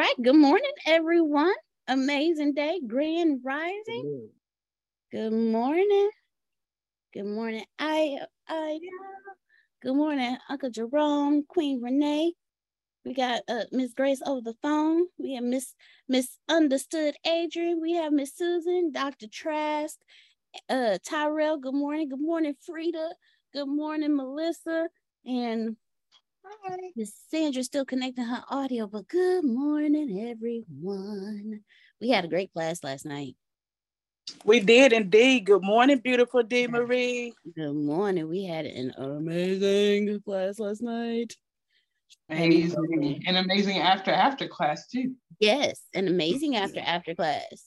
Right. Good morning, everyone. Amazing day. Grand rising. Good morning. Good morning. I I good morning, Uncle Jerome, Queen Renee. We got uh, Miss Grace over the phone. We have Miss Misunderstood Adrian. We have Miss Susan, Dr. Trask, uh, Tyrell. Good morning. Good morning, Frida. Good morning, Melissa. And Hi. Miss Sandra's still connecting her audio, but good morning, everyone. We had a great class last night. We did indeed. Good morning, beautiful D. Marie. Good morning. We had an amazing class last night. Amazing. An amazing after after class too. Yes, an amazing after after class.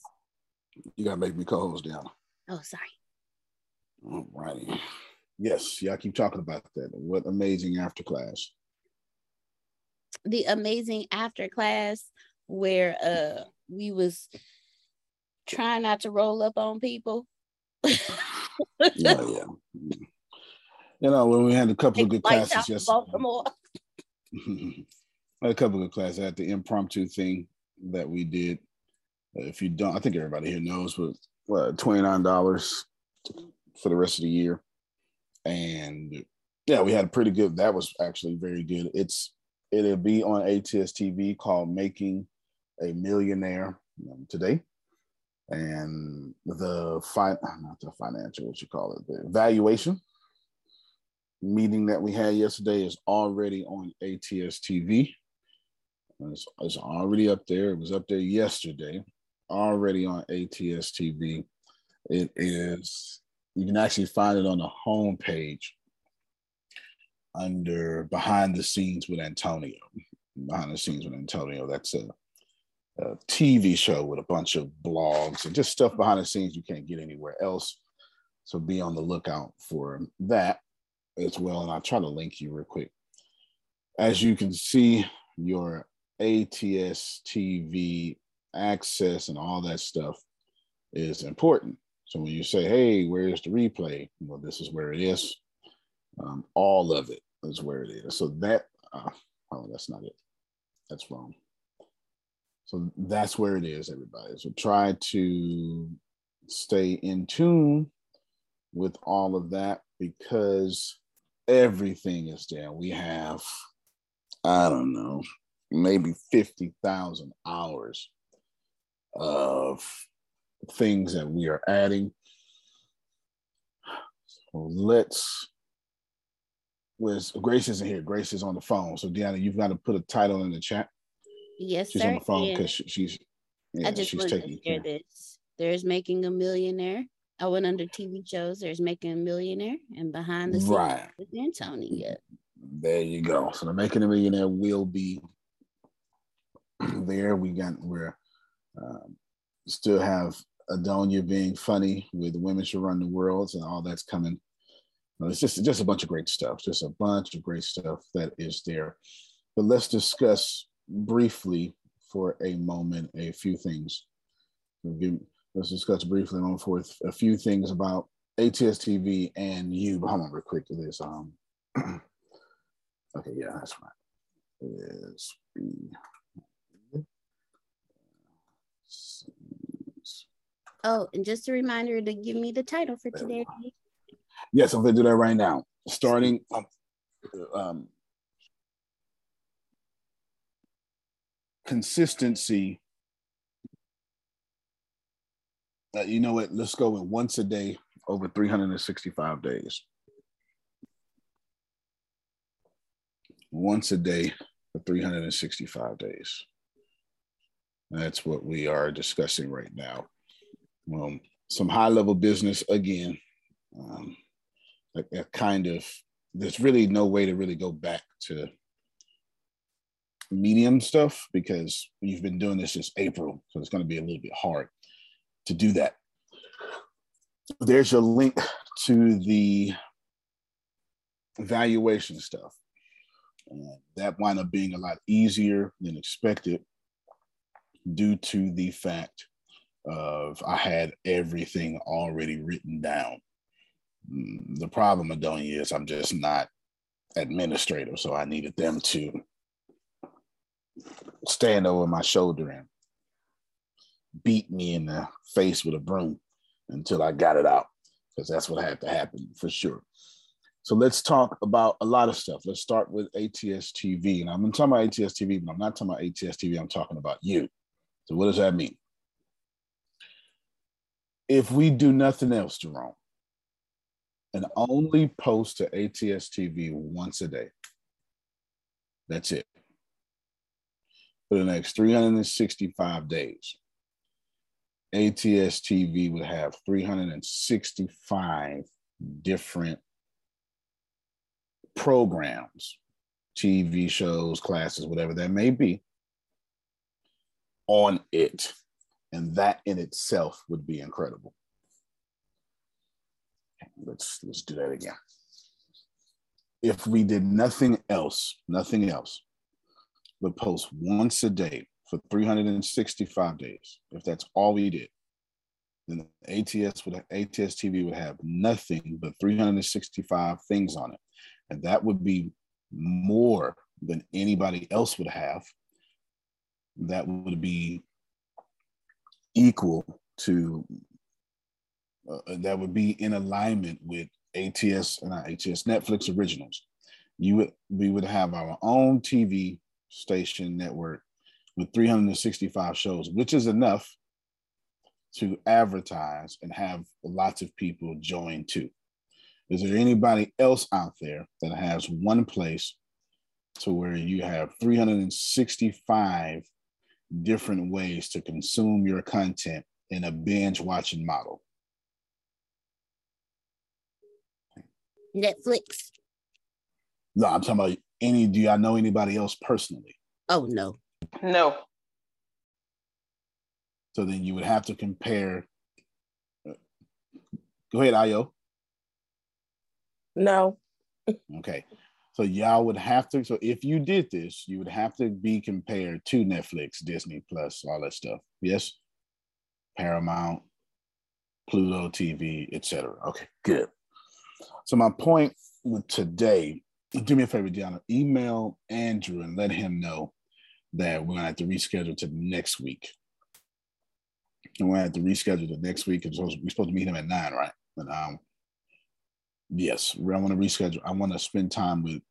You gotta make me co-host down. Oh, sorry. All righty. Yes, y'all keep talking about that. What amazing after class the amazing after class where uh we was trying not to roll up on people. yeah, yeah. You know, when we had a couple of good classes yesterday. A couple of good classes. I had the impromptu thing that we did. If you don't, I think everybody here knows, but what, $29 for the rest of the year. And yeah, we had a pretty good, that was actually very good. It's It'll be on ATS TV called Making a Millionaire today. And the fi- not the financial, what you call it, the valuation meeting that we had yesterday is already on ATS TV. It's, it's already up there. It was up there yesterday, already on ATS TV. It is, you can actually find it on the homepage under Behind the Scenes with Antonio. Behind the Scenes with Antonio. That's a, a, TV show with a bunch of blogs and just stuff behind the scenes you can't get anywhere else. So be on the lookout for that as well. And I'll try to link you real quick. As you can see, your ATS TV access and all that stuff is important. So when you say, hey, where's the replay? Well, this is where it is. Um, all of it is where it is. So that, uh, oh, that's not it. That's wrong. So that's where it is, everybody. So try to stay in tune with all of that because everything is there. We have, I don't know, maybe 50,000 hours of things that we are adding. So let's was Grace isn't here. Grace is on the phone. So Deanna, you've got to put a title in the chat. Yes, she's sir. on the phone because she, she's. Yeah, I just she's wanted to share this. There's making a millionaire. I went under TV shows. There's making a millionaire, and behind the scenes right. with Antonio. There you go. So the making a millionaire will be there. We got we're um, still have Adonia being funny with Women Should Run the World and all that's coming. It's just just a bunch of great stuff. Just a bunch of great stuff that is there. But let's discuss briefly for a moment a few things. Let's discuss briefly on for a few things about ATS TV and you. But hold on real quick to this. Um, okay, yeah, that's fine. Is Oh, and just a reminder to give me the title for today. Yes, I'm going to do that right now. Starting um, um, consistency. Uh, you know what? Let's go with once a day over 365 days. Once a day for 365 days. That's what we are discussing right now. Um, some high level business again. Um, a, a kind of there's really no way to really go back to medium stuff because you've been doing this since April, so it's going to be a little bit hard to do that. There's your link to the valuation stuff. Uh, that wound up being a lot easier than expected due to the fact of I had everything already written down. The problem, Adonia, is I'm just not administrative, so I needed them to stand over my shoulder and beat me in the face with a broom until I got it out, because that's what had to happen for sure. So let's talk about a lot of stuff. Let's start with ATS TV. And I'm talking about ATS TV, but I'm not talking about ATS TV. I'm talking about you. So what does that mean? If we do nothing else, Jerome, and only post to ATS TV once a day, that's it for the next 365 days. ATS TV would have 365 different programs, TV shows, classes, whatever that may be, on it. And that in itself would be incredible. Let's let's do that again. If we did nothing else, nothing else, would post once a day for 365 days, if that's all we did, then ATS would ATS TV would have nothing but 365 things on it. And that would be more than anybody else would have. That would be equal to uh, that would be in alignment with ATS and ATS Netflix originals. You would we would have our own TV station network with 365 shows, which is enough to advertise and have lots of people join too. Is there anybody else out there that has one place to where you have 365 different ways to consume your content in a binge watching model? Netflix. No, I'm talking about any do y'all know anybody else personally? Oh no. No. So then you would have to compare. Uh, go ahead, Ayo. No. Okay. So y'all would have to. So if you did this, you would have to be compared to Netflix, Disney Plus, all that stuff. Yes, Paramount, Pluto TV, etc. Okay, good. So my point with today, do me a favor, Deanna, email Andrew and let him know that we're gonna have to reschedule to next week. And we're gonna have to reschedule to next week. So we're supposed to meet him at nine, right? But um, yes, I want to reschedule. I want to spend time with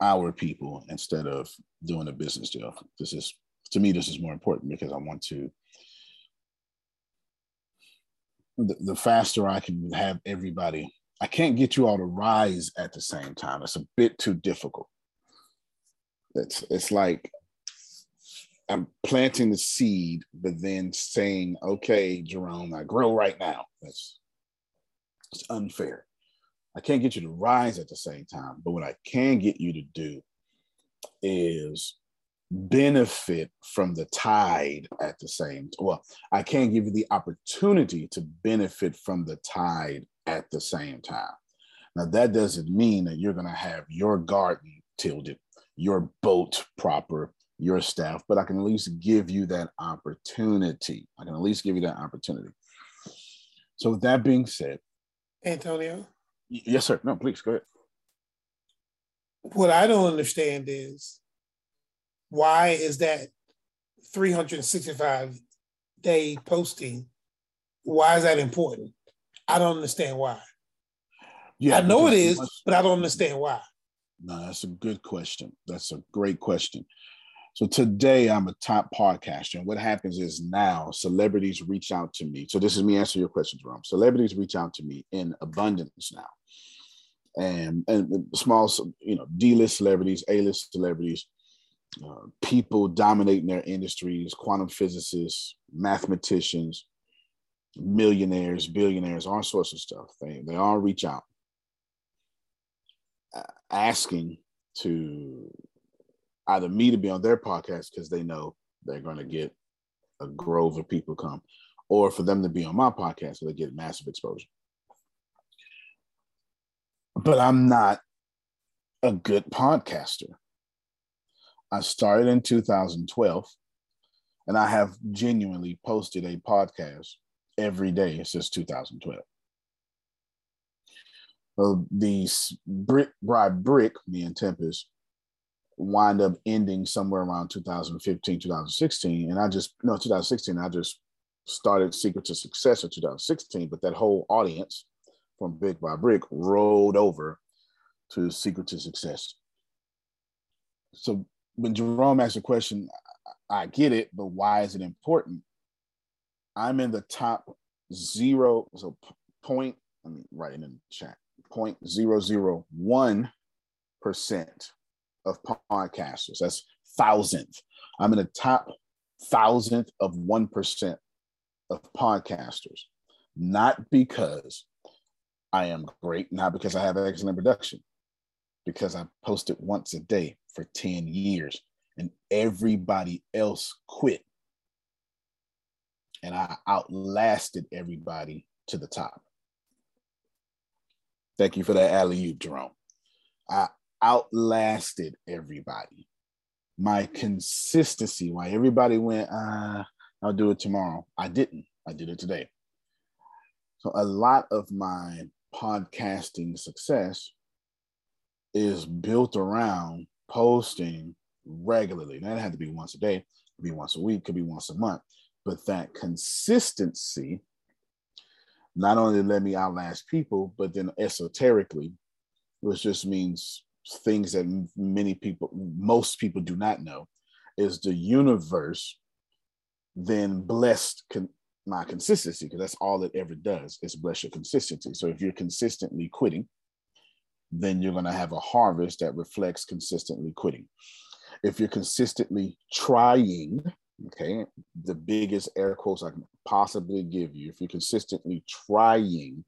our people instead of doing a business deal. This is to me, this is more important because I want to. The, the faster I can have everybody, I can't get you all to rise at the same time. It's a bit too difficult. It's it's like I'm planting the seed, but then saying, "Okay, Jerome, I grow right now." That's it's unfair. I can't get you to rise at the same time, but what I can get you to do is benefit from the tide at the same well i can't give you the opportunity to benefit from the tide at the same time now that doesn't mean that you're going to have your garden tilled your boat proper your staff but i can at least give you that opportunity i can at least give you that opportunity so with that being said Antonio? Yes, sir. No, please go ahead. What I don't understand is why is that 365 day posting? Why is that important? I don't understand why. Yeah, I know it is, much, but I don't understand why. No, that's a good question. That's a great question. So today I'm a top podcaster. And what happens is now celebrities reach out to me. So this is me answering your questions, Jerome. Celebrities reach out to me in abundance now. And, and small, you know, D-list celebrities, A-list celebrities, uh, people dominating their industries, quantum physicists, mathematicians, millionaires, billionaires, all sorts of stuff. They, they all reach out uh, asking to either me to be on their podcast because they know they're going to get a grove of people come, or for them to be on my podcast so they get massive exposure. But I'm not a good podcaster. I started in 2012 and I have genuinely posted a podcast every day since 2012. So these brick by brick, me and Tempest, wind up ending somewhere around 2015, 2016. And I just, no, 2016, I just started Secret to Success in 2016, but that whole audience from Brick by Brick rolled over to Secret to Success. So when Jerome asked the question, I get it, but why is it important? I'm in the top zero, so point, let me write it in the chat, point zero zero one percent of podcasters. That's thousandth. I'm in the top thousandth of 1% of podcasters, not because I am great, not because I have excellent production, because I posted once a day for 10 years and everybody else quit. And I outlasted everybody to the top. Thank you for that alley oop, Jerome. I outlasted everybody. My consistency, why everybody went, uh, I'll do it tomorrow. I didn't. I did it today. So a lot of my podcasting success is built around posting regularly. Now, that had to be once a day, could be once a week, could be once a month. But that consistency not only let me outlast people, but then esoterically, which just means things that many people, most people do not know, is the universe then blessed con- my consistency because that's all it ever does is bless your consistency. So if you're consistently quitting, then you're going to have a harvest that reflects consistently quitting. If you're consistently trying, okay, the biggest air quotes I can possibly give you, if you're consistently trying,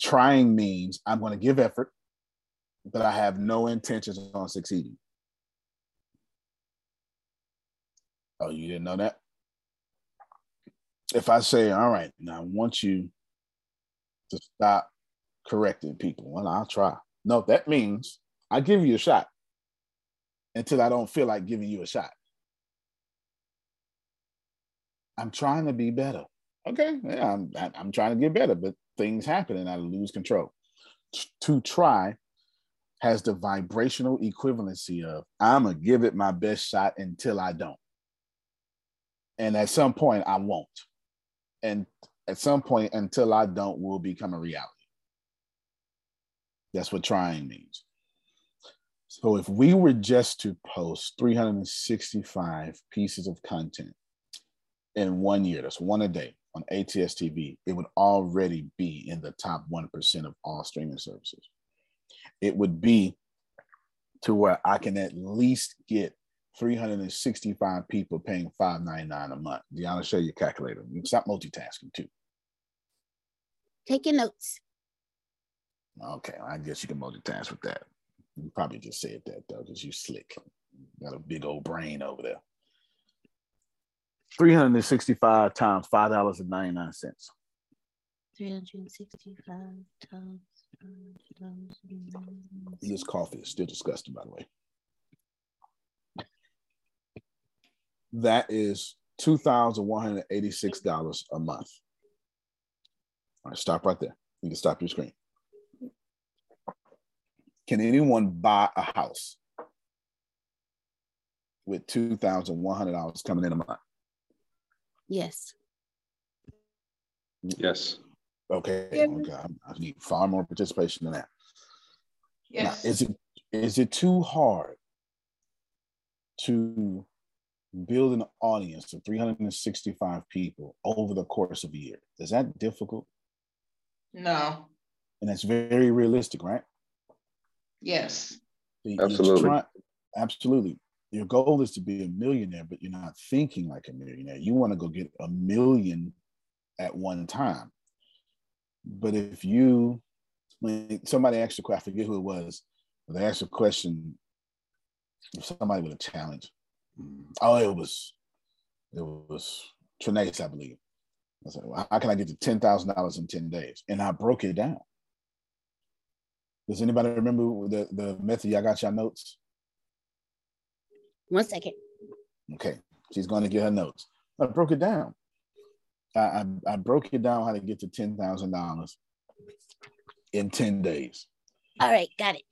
trying means I'm going to give effort, but I have no intentions on succeeding. Oh, you didn't know that? If I say, all right, now I want you to stop correcting people, well, I'll try. No, that means I give you a shot until I don't feel like giving you a shot. I'm trying to be better. Okay, yeah, I'm I'm trying to get better, but things happen and I lose control. To try has the vibrational equivalency of I'm gonna give it my best shot until I don't. And at some point I won't. And at some point until I don't will become a reality. That's what trying means. So if we were just to post 365 pieces of content in one year, that's one a day on ATS TV, it would already be in the top 1% of all streaming services. It would be to where I can at least get 365 people paying 5.99 a month. Deanna, show your calculator. Stop multitasking too. Taking notes. Okay, I guess you can multitask with that. You probably just said that though, because you slick. You got a big old brain over there. 365 times five dollars and 99 cents. 365 times five dollars and. this coffee is still disgusting, by the way. That is $2,186 a month. All right, stop right there. You can stop your screen. Can anyone buy a house with two thousand one hundred dollars coming in a month? Yes. Yes. Okay. Okay. Oh I need far more participation than that. Yes. Now, is it is it too hard to build an audience of 365 people over the course of a year? Is that difficult? No. And that's very realistic, right? Yes. Absolutely. Try, absolutely. Your goal is to be a millionaire, but you're not thinking like a millionaire. You want to go get a million at one time. But if you, when somebody asked a question, I forget who it was, they asked a question, somebody with a challenge. Mm. Oh, it was, it was Trinace, I believe. I said, well, how can I get to $10,000 in 10 days? And I broke it down. Does anybody remember the, the method? Y'all got your notes? One second. Okay. She's going to get her notes. I broke it down. I, I, I broke it down how to get to $10,000 in 10 days. All right. Got it.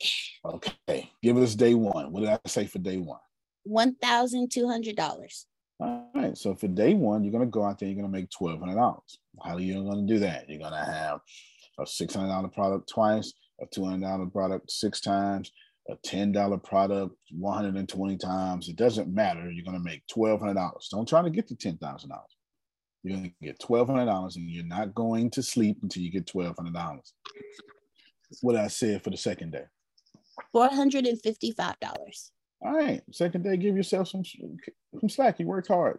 Okay. Give us day one. What did I say for day one? $1,200. All right. So for day one, you're going to go out there, you're going to make $1,200. How are you going to do that? You're going to have a $600 product twice, a $200 product six times, a $10 product 120 times. It doesn't matter. You're going to make $1,200. Don't try to get to $10,000. You're going to get $1,200 and you're not going to sleep until you get $1,200. What I said for the second day. $455. All right. Second day, give yourself some, some slack. You worked hard.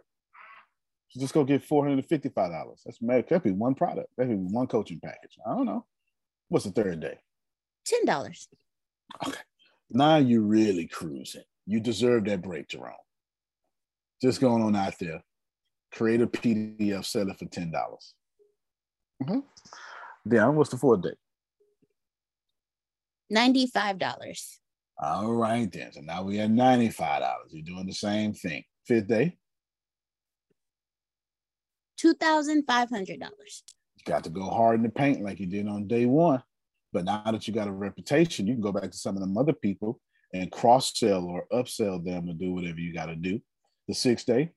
So just go get $455. That's that could be one product. That could be one coaching package. I don't know. What's the third day? Ten dollars. Okay. Now you're really cruising. You deserve that break, Jerome. Just going on out there, create a PDF, sell it for ten dollars. Mm-hmm. Then what's the fourth day? Ninety-five dollars. All right then. So now we have ninety-five dollars. You're doing the same thing. Fifth day. Two thousand five hundred dollars. You got to go hard in the paint like you did on day one. But now that you got a reputation, you can go back to some of them other people and cross sell or upsell them or do whatever you got to do. The sixth day,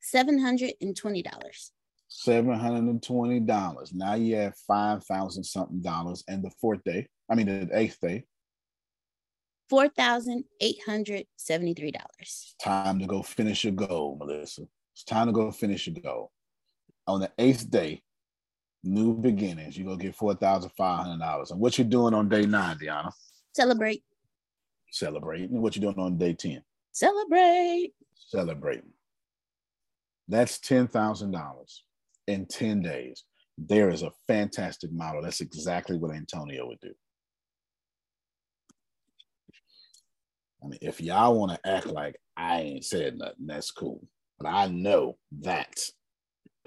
seven hundred and twenty dollars. Seven hundred and twenty dollars. Now you have five thousand something dollars. And the fourth day, I mean the eighth day, four thousand eight hundred seventy-three dollars. Time to go finish your goal, Melissa. It's time to go finish your goal. On the eighth day, new beginnings. You're gonna get four thousand five hundred dollars. And what you doing on day nine, Deanna? Celebrate. Celebrate. And what you doing on day ten? Celebrate. Celebrate. That's ten thousand dollars in ten days. There is a fantastic model. That's exactly what Antonio would do. I mean, if y'all want to act like I ain't said nothing, that's cool. But I know that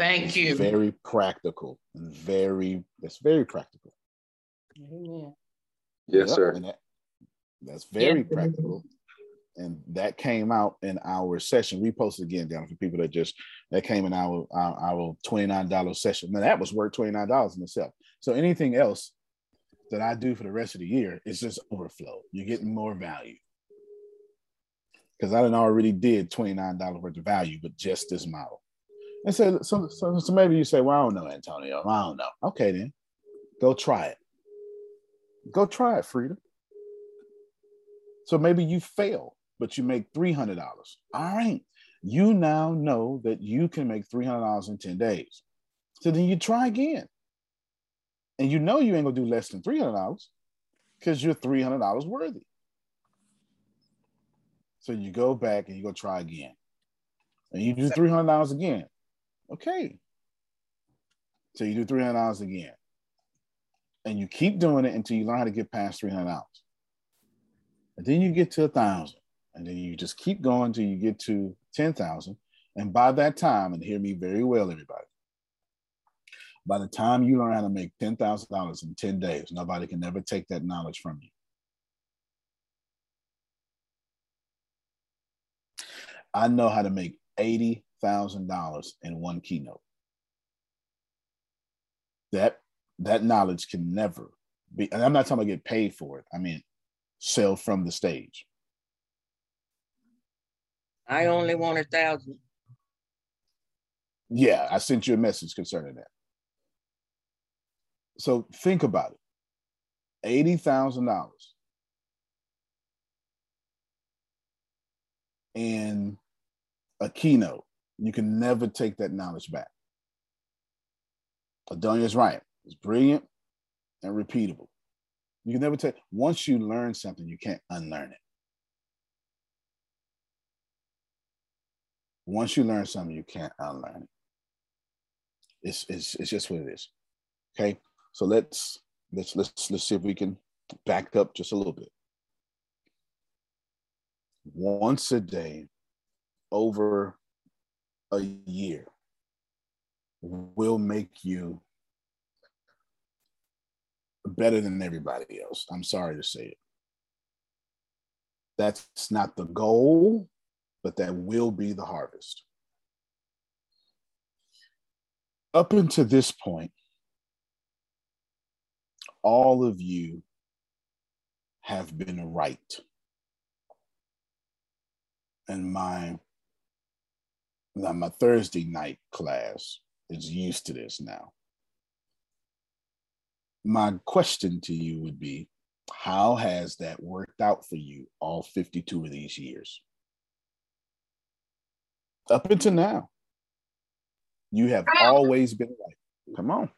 Thank it's you. Very practical and very, that's very practical. Amen. Yes, yep, sir. That, that's very yeah. practical. And that came out in our session. We posted again down for people that just that came in our our, our $29 session. Now that was worth $29 in itself. So anything else that I do for the rest of the year is just overflow. You're getting more value. Because I done already did $29 worth of value with just this model. And so, so, so, so maybe you say, well, I don't know, Antonio. I don't know. Okay, then go try it. Go try it, Frida. So maybe you fail, but you make $300. All right. You now know that you can make $300 in 10 days. So then you try again. And you know you ain't gonna do less than $300 because you're $300 worthy. So you go back and you go try again. And you do $300 again. Okay. So you do $300 again. And you keep doing it until you learn how to get past $300. And then you get to a thousand. And then you just keep going until you get to 10,000. And by that time, and hear me very well, everybody, by the time you learn how to make $10,000 in 10 days, nobody can ever take that knowledge from you. I know how to make $80,000 in one keynote. That that knowledge can never be, and I'm not talking about get paid for it. I mean, sell from the stage. I only want a thousand. Yeah, I sent you a message concerning that. So think about it. Eighty thousand dollars in a keynote. You can never take that knowledge back. Adonia's right. It's brilliant and repeatable. You can never take once you learn something, you can't unlearn it. Once you learn something, you can't unlearn it. It's, it's, it's just what it is. Okay. So let's let's let's let's see if we can back up just a little bit. Once a day, over a year, will make you better than everybody else. I'm sorry to say it. That's not the goal, but that will be the harvest. Up until this point, all of you have been right. And my now my Thursday night class is used to this now. My question to you would be how has that worked out for you all 52 of these years? Up until now, you have always been right. Come on.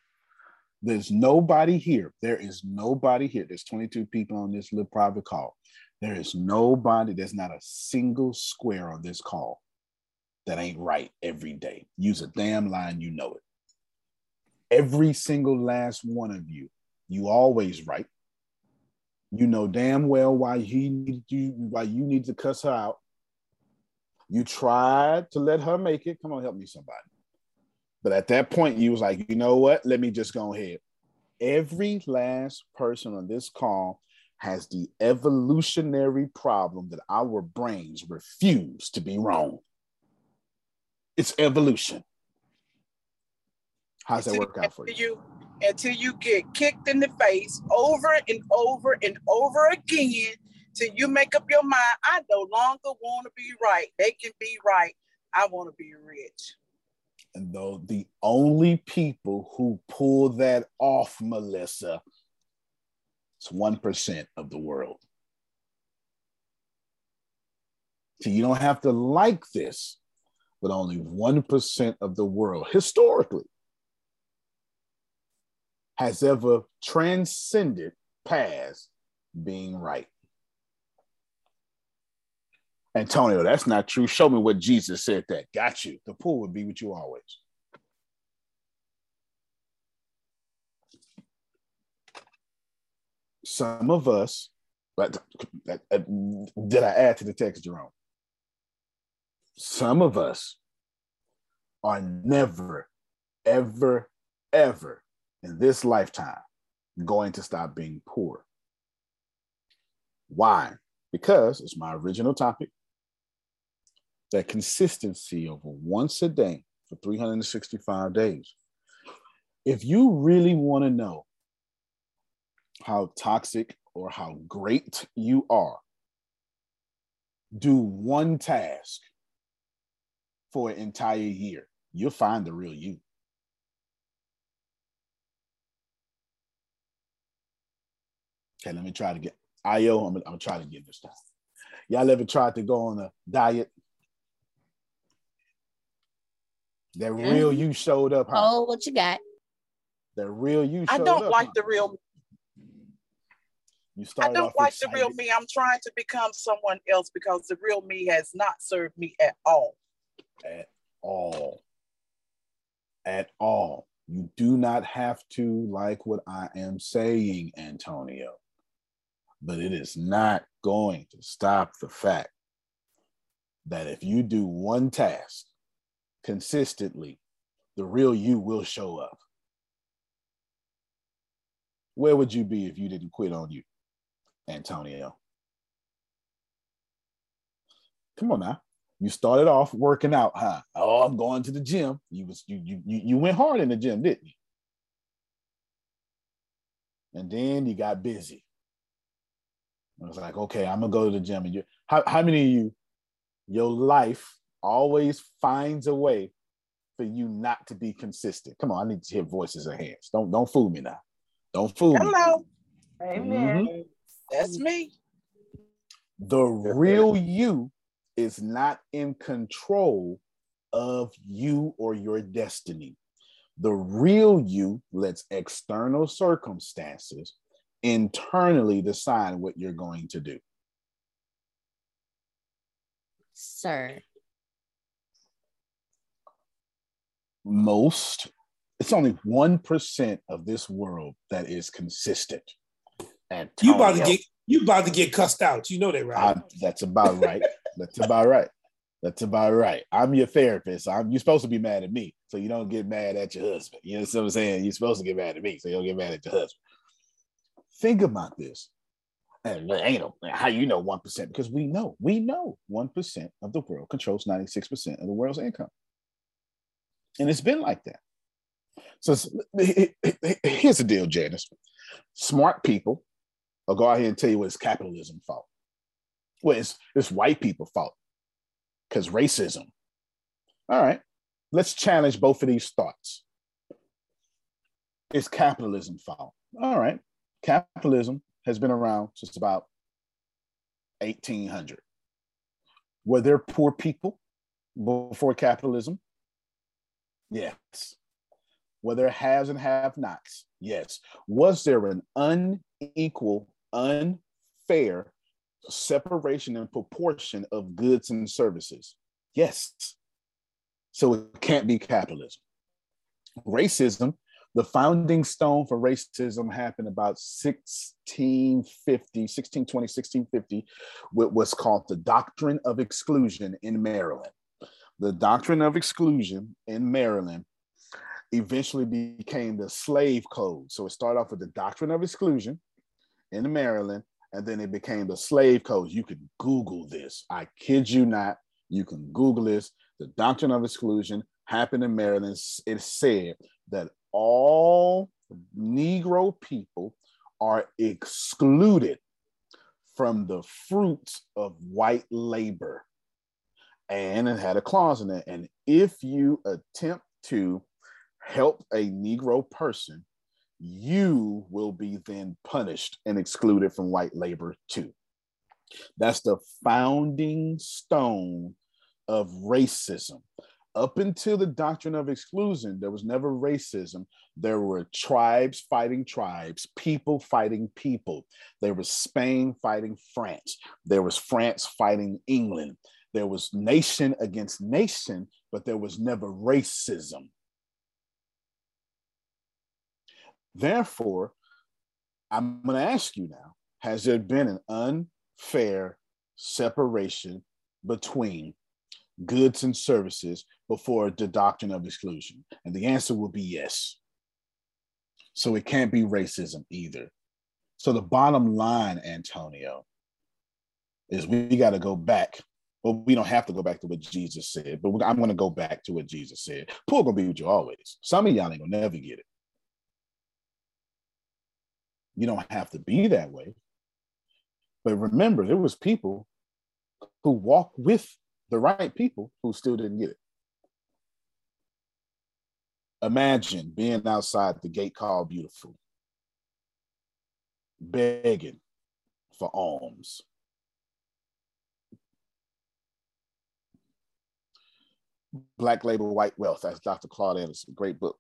There's nobody here. There is nobody here. There's 22 people on this little private call. There is nobody, there's not a single square on this call that ain't right every day. Use a damn line, you know it. Every single last one of you, you always right. You know damn well why he needed you, why you need to cuss her out. You tried to let her make it. Come on, help me, somebody. But at that point, you was like, you know what? Let me just go ahead. Every last person on this call has the evolutionary problem that our brains refuse to be wrong. It's evolution. How's that work out for you? you? Until you get kicked in the face over and over and over again, till you make up your mind, I no longer want to be right. They can be right. I want to be rich. And though the only people who pull that off, Melissa, it's 1% of the world. So you don't have to like this, but only 1% of the world historically has ever transcended past being right. Antonio, that's not true. Show me what Jesus said that. Got you. The pool would be with you always. Some of us, but uh, did I add to the text, Jerome? Some of us are never, ever, ever in this lifetime going to stop being poor. Why? Because it's my original topic that consistency over once a day for 365 days. If you really want to know how toxic or how great you are, do one task for an entire year. You'll find the real you. Okay, let me try to get IO. I'm, I'm gonna try to get this time. Y'all ever tried to go on a diet? That real mm-hmm. you showed up. Huh? Oh, what you got? That real you. I don't up, like huh? the real. You start. I don't like excited. the real me. I'm trying to become someone else because the real me has not served me at all. At all. At all. You do not have to like what I am saying, Antonio but it is not going to stop the fact that if you do one task consistently, the real you will show up. Where would you be if you didn't quit on you, Antonio? Come on now. You started off working out, huh? Oh, I'm going to the gym. You was you you you went hard in the gym, didn't you? And then you got busy. I was like, okay, I'm gonna go to the gym. And you, how, how many of you, your life always finds a way for you not to be consistent? Come on, I need to hear voices and hands. Don't don't fool me now. Don't fool Hello. me. Hello. Amen. Mm-hmm. That's me. The real you is not in control of you or your destiny. The real you lets external circumstances internally decide what you're going to do. Sir. Most, it's only 1% of this world that is consistent. And you about to get you about to get cussed out. You know that, right? I, that's about right. That's about right. That's about right. I'm your therapist. I'm you're supposed to be mad at me, so you don't get mad at your husband. You know what I'm saying? You're supposed to get mad at me, so you don't get mad at your husband. Think about this. And ain't no, how you know 1%? Because we know, we know 1% of the world controls 96% of the world's income. And it's been like that. So here's the deal, Janice. Smart people will go out here and tell you what it's capitalism fault. Well, it's, it's white people fault because racism. All right, let's challenge both of these thoughts. It's capitalism fault. All right, capitalism has been around since about 1800. Were there poor people before capitalism? Yes. Were there haves and have nots? Yes. Was there an unequal, unfair separation and proportion of goods and services? Yes. So it can't be capitalism. Racism the founding stone for racism happened about 1650, 1620, 1650, with what's called the Doctrine of Exclusion in Maryland. The Doctrine of Exclusion in Maryland eventually became the Slave Code. So it started off with the Doctrine of Exclusion in Maryland, and then it became the Slave Code. You can Google this. I kid you not. You can Google this. The Doctrine of Exclusion happened in Maryland. It said that all Negro people are excluded from the fruits of white labor. And it had a clause in it. And if you attempt to help a Negro person, you will be then punished and excluded from white labor too. That's the founding stone of racism up until the doctrine of exclusion, there was never racism. There were tribes fighting tribes, people fighting people. There was Spain fighting France. There was France fighting England. There was nation against nation, but there was never racism. Therefore, I'm going to ask you now has there been an unfair separation between goods and services before the doctrine of exclusion? And the answer will be yes. So it can't be racism either. So the bottom line, Antonio, is we got to go back. Well, we don't have to go back to what Jesus said, but I'm going to go back to what Jesus said. Poor gonna be with you always. Some of y'all ain't gonna never get it. You don't have to be that way. But remember, there was people who walked with the right people who still didn't get it. Imagine being outside the gate called beautiful, begging for alms. Black Labor White Wealth. That's Dr. Claud Anderson. Great book.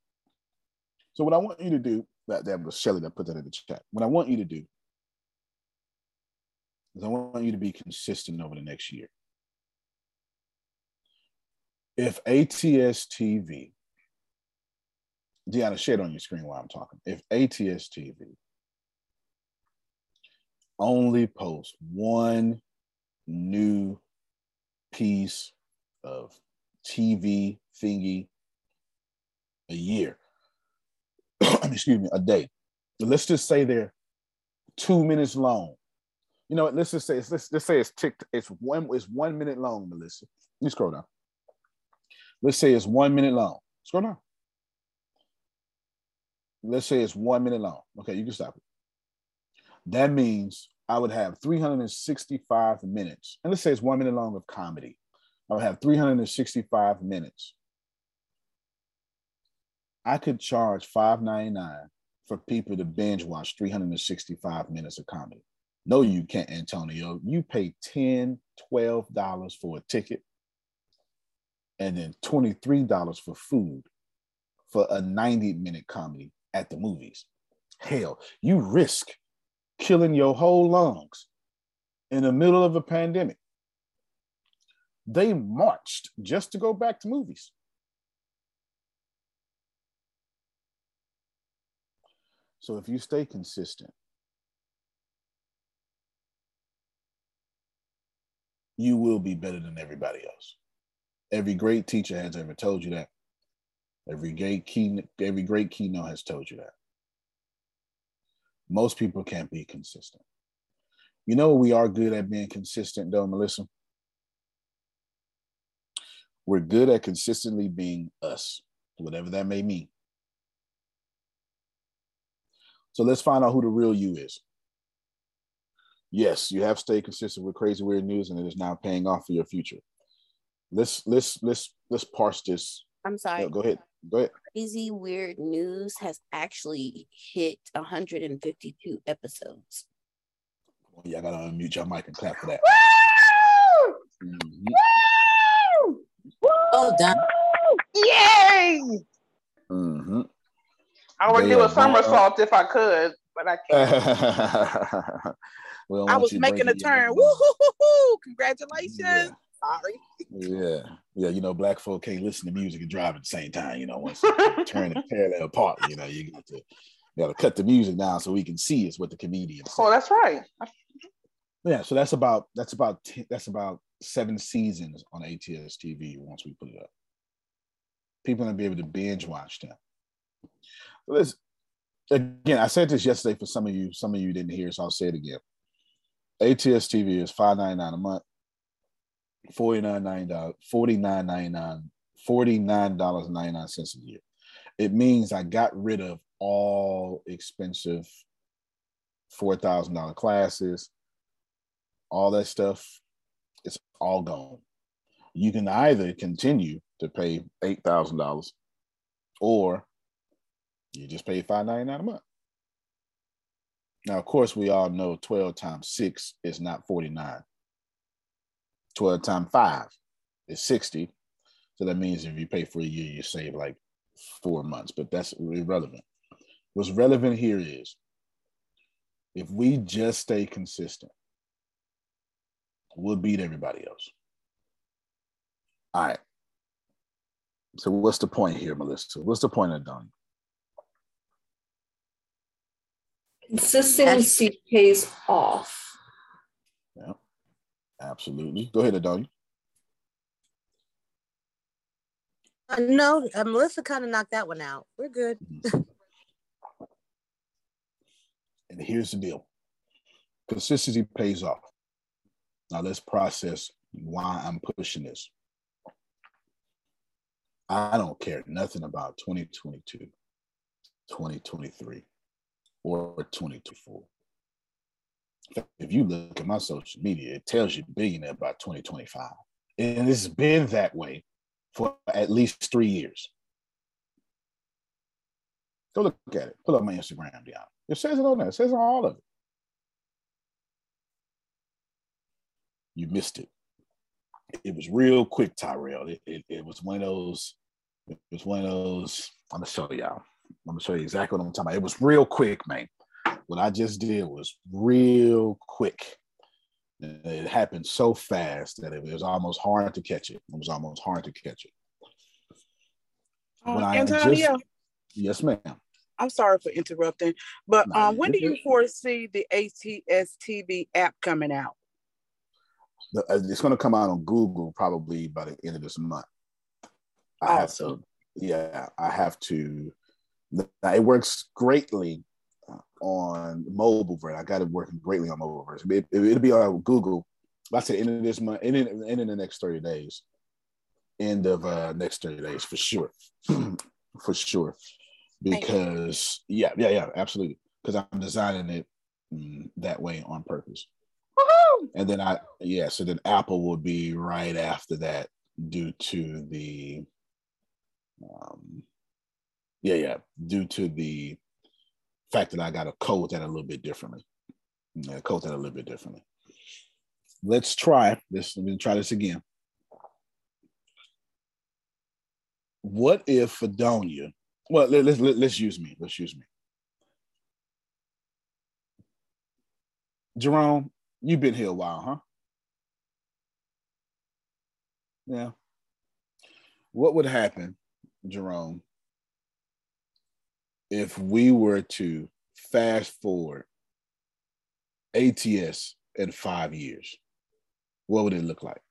So what I want you to do, that, that was Shelly that put that in the chat. What I want you to do is I want you to be consistent over the next year. If ATS TV, Deanna, share it on your screen while I'm talking. If ATS TV only posts one new piece of TV thingy a year, excuse me, a day. Let's just say they're two minutes long. You know, let's just say it's let's, let's say it's ticked. It's one. It's one minute long, Melissa. You scroll down. Let's say it's one minute long. Scroll down. Let's say it's one minute long. Okay, you can stop it. That means I would have 365 minutes. And let's say it's one minute long of comedy. I would have 365 minutes. I could charge $5.99 for people to binge watch 365 minutes of comedy. No, you can't, Antonio. You pay 10 $12 for a ticket and then $23 for food for a 90 minute comedy at the movies. Hell, you risk killing your whole lungs in the middle of a pandemic. They marched just to go back to movies. So if you stay consistent, you will be better than everybody else. Every great teacher has ever told you that. Every great key, every great keynote has told you that. Most people can't be consistent. You know, we are good at being consistent, though, Melissa. We're good at consistently being us, whatever that may mean. So let's find out who the real you is. Yes, you have stayed consistent with crazy weird news, and it is now paying off for your future. Let's let's let's let's parse this. I'm sorry. go ahead. Go ahead. Crazy weird news has actually hit 152 episodes. Oh, y'all gotta unmute your mic and clap for that. Woo! Mm-hmm. Woo! Oh, done. Yay! Mm-hmm. I would do a somersault if I could, but I can't. I was making a turn. Woo! Hoo! Congratulations. Yeah. Sorry. Yeah, yeah. You know, black folk can't listen to music and drive at the same time. You know, once turn it parallel apart, you know, you got to you got to cut the music down so we can see it's what the comedian. Oh, that's right. Yeah, so that's about that's about that's about seven seasons on ATS TV once we put it up. People are gonna be able to binge watch them. This again, I said this yesterday for some of you. Some of you didn't hear, so I'll say it again. ATS TV is five ninety nine a month. $49.99, $49.99, $49.99 a year. It means I got rid of all expensive $4,000 classes, all that stuff. It's all gone. You can either continue to pay $8,000 or you just pay $5.99 a month. Now, of course, we all know 12 times six is not 49. 12 times five is 60. So that means if you pay for a year, you save like four months, but that's irrelevant. What's relevant here is if we just stay consistent, we'll beat everybody else. All right. So what's the point here, Melissa? What's the point of done? Consistency pays off. Yeah. Absolutely. Go ahead, Adonia. Uh, no, uh, Melissa kind of knocked that one out. We're good. Mm-hmm. and here's the deal consistency pays off. Now let's process why I'm pushing this. I don't care nothing about 2022, 2023, or 2024. If you look at my social media, it tells you billionaire by 2025. And it's been that way for at least three years. Go look at it. Pull up my Instagram, Deanna. It says it on there. It says on all of it. You missed it. It was real quick, Tyrell. It, it, it was one of those, it was one of those, I'm gonna show y'all. I'm gonna show you exactly what I'm talking about. It was real quick, man. What I just did was real quick. It happened so fast that it was almost hard to catch it. It was almost hard to catch it. When Antonio. Just, yes, ma'am. I'm sorry for interrupting, but no, um, when do you foresee the ATS TV app coming out? Uh, it's going to come out on Google probably by the end of this month. I awesome. have to, yeah, I have to. It works greatly uh, on mobile version. I got it working greatly on mobile version. It, will it, be on Google. I said end of this month, end in, end in the next 30 days. End of uh, next 30 days for sure. for sure because yeah, yeah, yeah, absolutely. Because I'm designing it mm, that way on purpose. Woo-hoo! And then I yeah, so then Apple will be right after that due to the um yeah, yeah, due to the fact that I got to code that a little bit differently. Yeah, code that a little bit differently. Let's try this. Let me try this again. What if Adonia well, let, us let, let's use me. Let's use me. Jerome, you've been here a while, huh? Yeah. What would happen, Jerome, if we were to fast forward ATS in five years? What would it look like?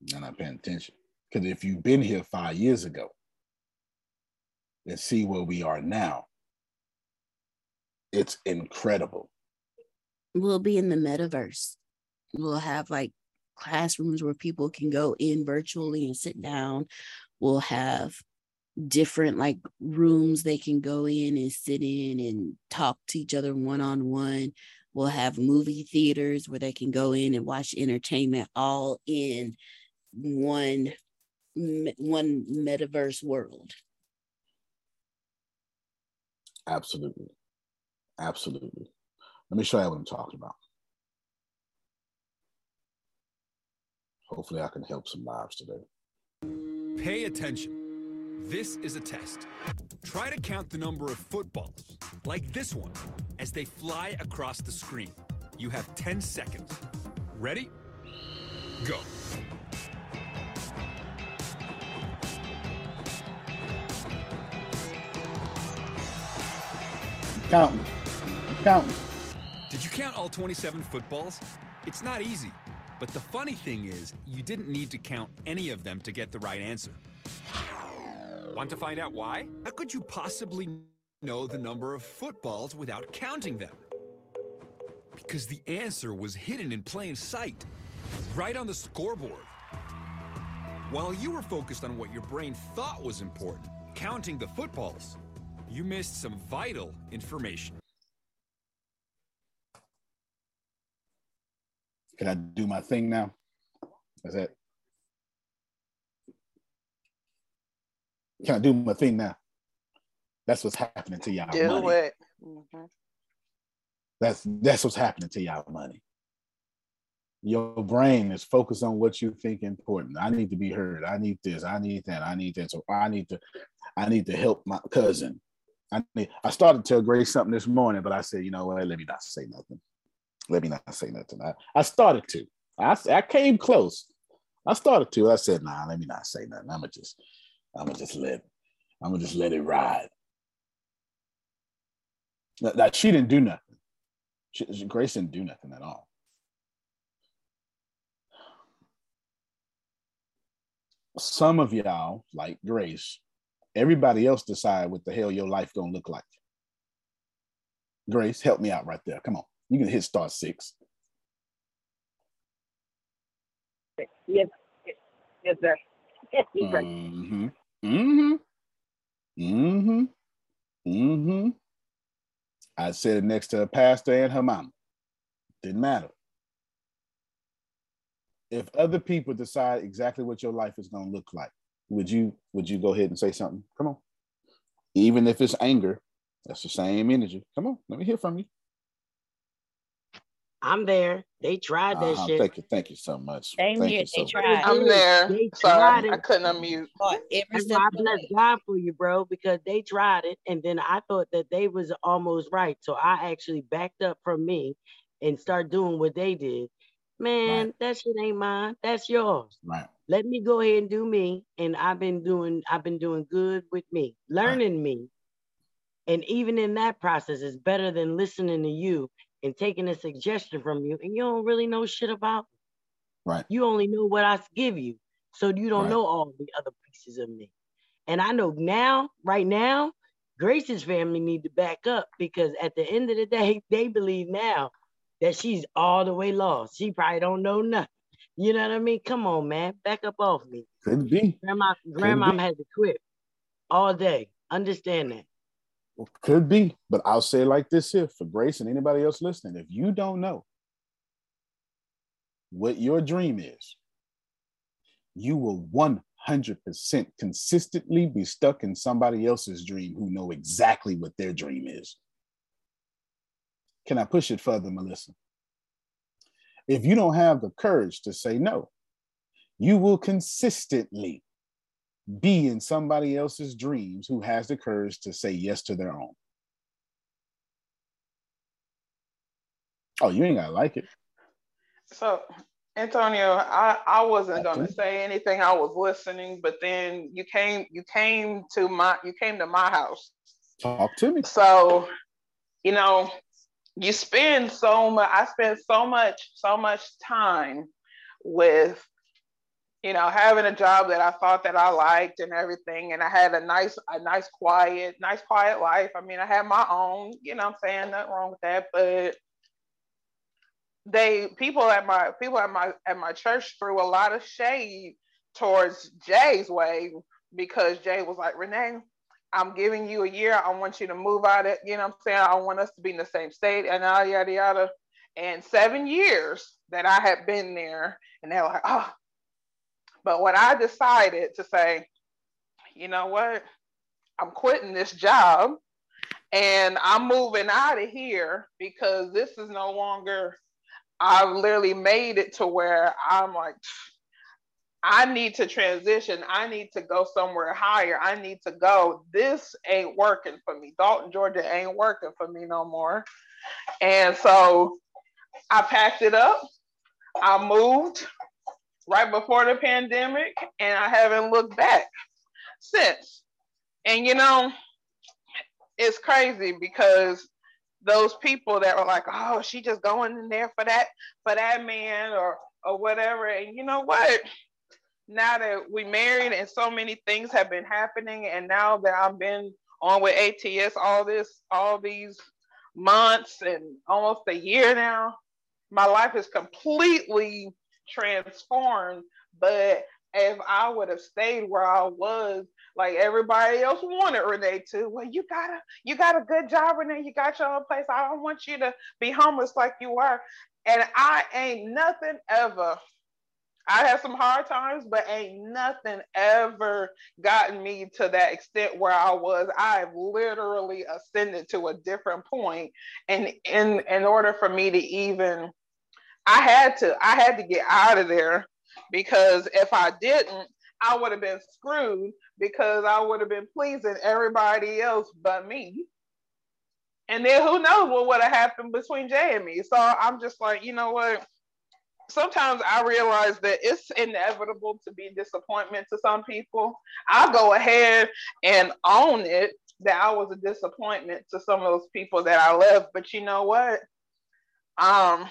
You're not paying attention. Because if you've been here five years ago and see where we are now, it's incredible. We'll be in the metaverse. We'll have like classrooms where people can go in virtually and sit down. We'll have different like rooms they can go in and sit in and talk to each other one on one. We'll have movie theaters where they can go in and watch entertainment all in one one metaverse world. Absolutely. Absolutely. Let me show you what I'm talking about. Hopefully, I can help some lives today. Pay attention. This is a test. Try to count the number of footballs, like this one, as they fly across the screen. You have 10 seconds. Ready? Go. Counting. Counting. Did you count all 27 footballs? It's not easy. But the funny thing is, you didn't need to count any of them to get the right answer. Want to find out why? How could you possibly know the number of footballs without counting them? Because the answer was hidden in plain sight, right on the scoreboard. While you were focused on what your brain thought was important, counting the footballs, you missed some vital information. Can I do my thing now? Is that? Can I do my thing now? That's what's happening to y'all. Do money. it. Mm-hmm. That's that's what's happening to y'all money. Your brain is focused on what you think important. I need to be heard. I need this. I need that. I need that. So I need to, I need to help my cousin. I need, I started to tell Grace something this morning, but I said, you know what? Let me not say nothing. Let me not say nothing. I, I started to. I, I came close. I started to. I said, nah, let me not say nothing. I'm gonna just, I'm gonna just let, I'm gonna just let it ride. That, she didn't do nothing. She, Grace didn't do nothing at all. Some of y'all, like Grace, Everybody else decide what the hell your life gonna look like. Grace, help me out right there. Come on. You can hit star six. Yes, yes, sir. mm-hmm. Mm-hmm. Mm-hmm. Mm-hmm. I said it next to a pastor and her mom. Didn't matter. If other people decide exactly what your life is going to look like, would you would you go ahead and say something? Come on. Even if it's anger, that's the same energy. Come on, let me hear from you. I'm there. They tried that uh-huh. shit. Thank you. Thank you so much. Same thank here. You they so tried. Much. I'm there. They Sorry, I couldn't unmute. Every I bless God for you, bro, because they tried it, and then I thought that they was almost right, so I actually backed up from me and start doing what they did. Man, right. that shit ain't mine. That's yours. Right. Let me go ahead and do me, and I've been doing. I've been doing good with me, learning right. me, and even in that process, it's better than listening to you and taking a suggestion from you and you don't really know shit about me. Right. You only know what I give you. So you don't right. know all the other pieces of me. And I know now, right now, Grace's family need to back up because at the end of the day, they believe now that she's all the way lost. She probably don't know nothing. You know what I mean? Come on, man. Back up off me. Could be. Grandma, grandma has to quit all day. Understand that. Could be, but I'll say like this here for Grace and anybody else listening. If you don't know what your dream is, you will 100% consistently be stuck in somebody else's dream who know exactly what their dream is. Can I push it further, Melissa? If you don't have the courage to say no, you will consistently be in somebody else's dreams who has the courage to say yes to their own. Oh, you ain't gotta like it. So, Antonio, I, I wasn't gonna say anything. I was listening, but then you came you came to my you came to my house. Talk to me. So, you know, you spend so much. I spend so much so much time with you know, having a job that I thought that I liked and everything. And I had a nice, a nice quiet, nice quiet life. I mean, I had my own, you know I'm saying? Nothing wrong with that. But they people at my people at my at my church threw a lot of shade towards Jay's way because Jay was like, Renee, I'm giving you a year. I want you to move out of, it, you know I'm saying? I want us to be in the same state and yada yada yada. And seven years that I had been there, and they were like, oh, but when I decided to say, you know what, I'm quitting this job and I'm moving out of here because this is no longer, I've literally made it to where I'm like, I need to transition. I need to go somewhere higher. I need to go. This ain't working for me. Dalton, Georgia ain't working for me no more. And so I packed it up. I moved right before the pandemic, and I haven't looked back since. And you know, it's crazy because those people that were like, "Oh, she just going in there for that for that man or or whatever," and you know what? Now that we married and so many things have been happening, and now that I've been on with ATS all this all these months and almost a year now, my life is completely transformed. But if I would have stayed where I was, like everybody else wanted Renee to, well, you got a you got a good job, Renee. You got your own place. I don't want you to be homeless like you are. And I ain't nothing ever. I had some hard times, but ain't nothing ever gotten me to that extent where I was. I've literally ascended to a different point. And in in order for me to even I had to, I had to get out of there because if I didn't, I would have been screwed because I would have been pleasing everybody else but me. And then who knows what would have happened between Jay and me. So I'm just like, you know what? Sometimes I realize that it's inevitable to be disappointment to some people. I'll go ahead and own it that I was a disappointment to some of those people that I left. But you know what? Um,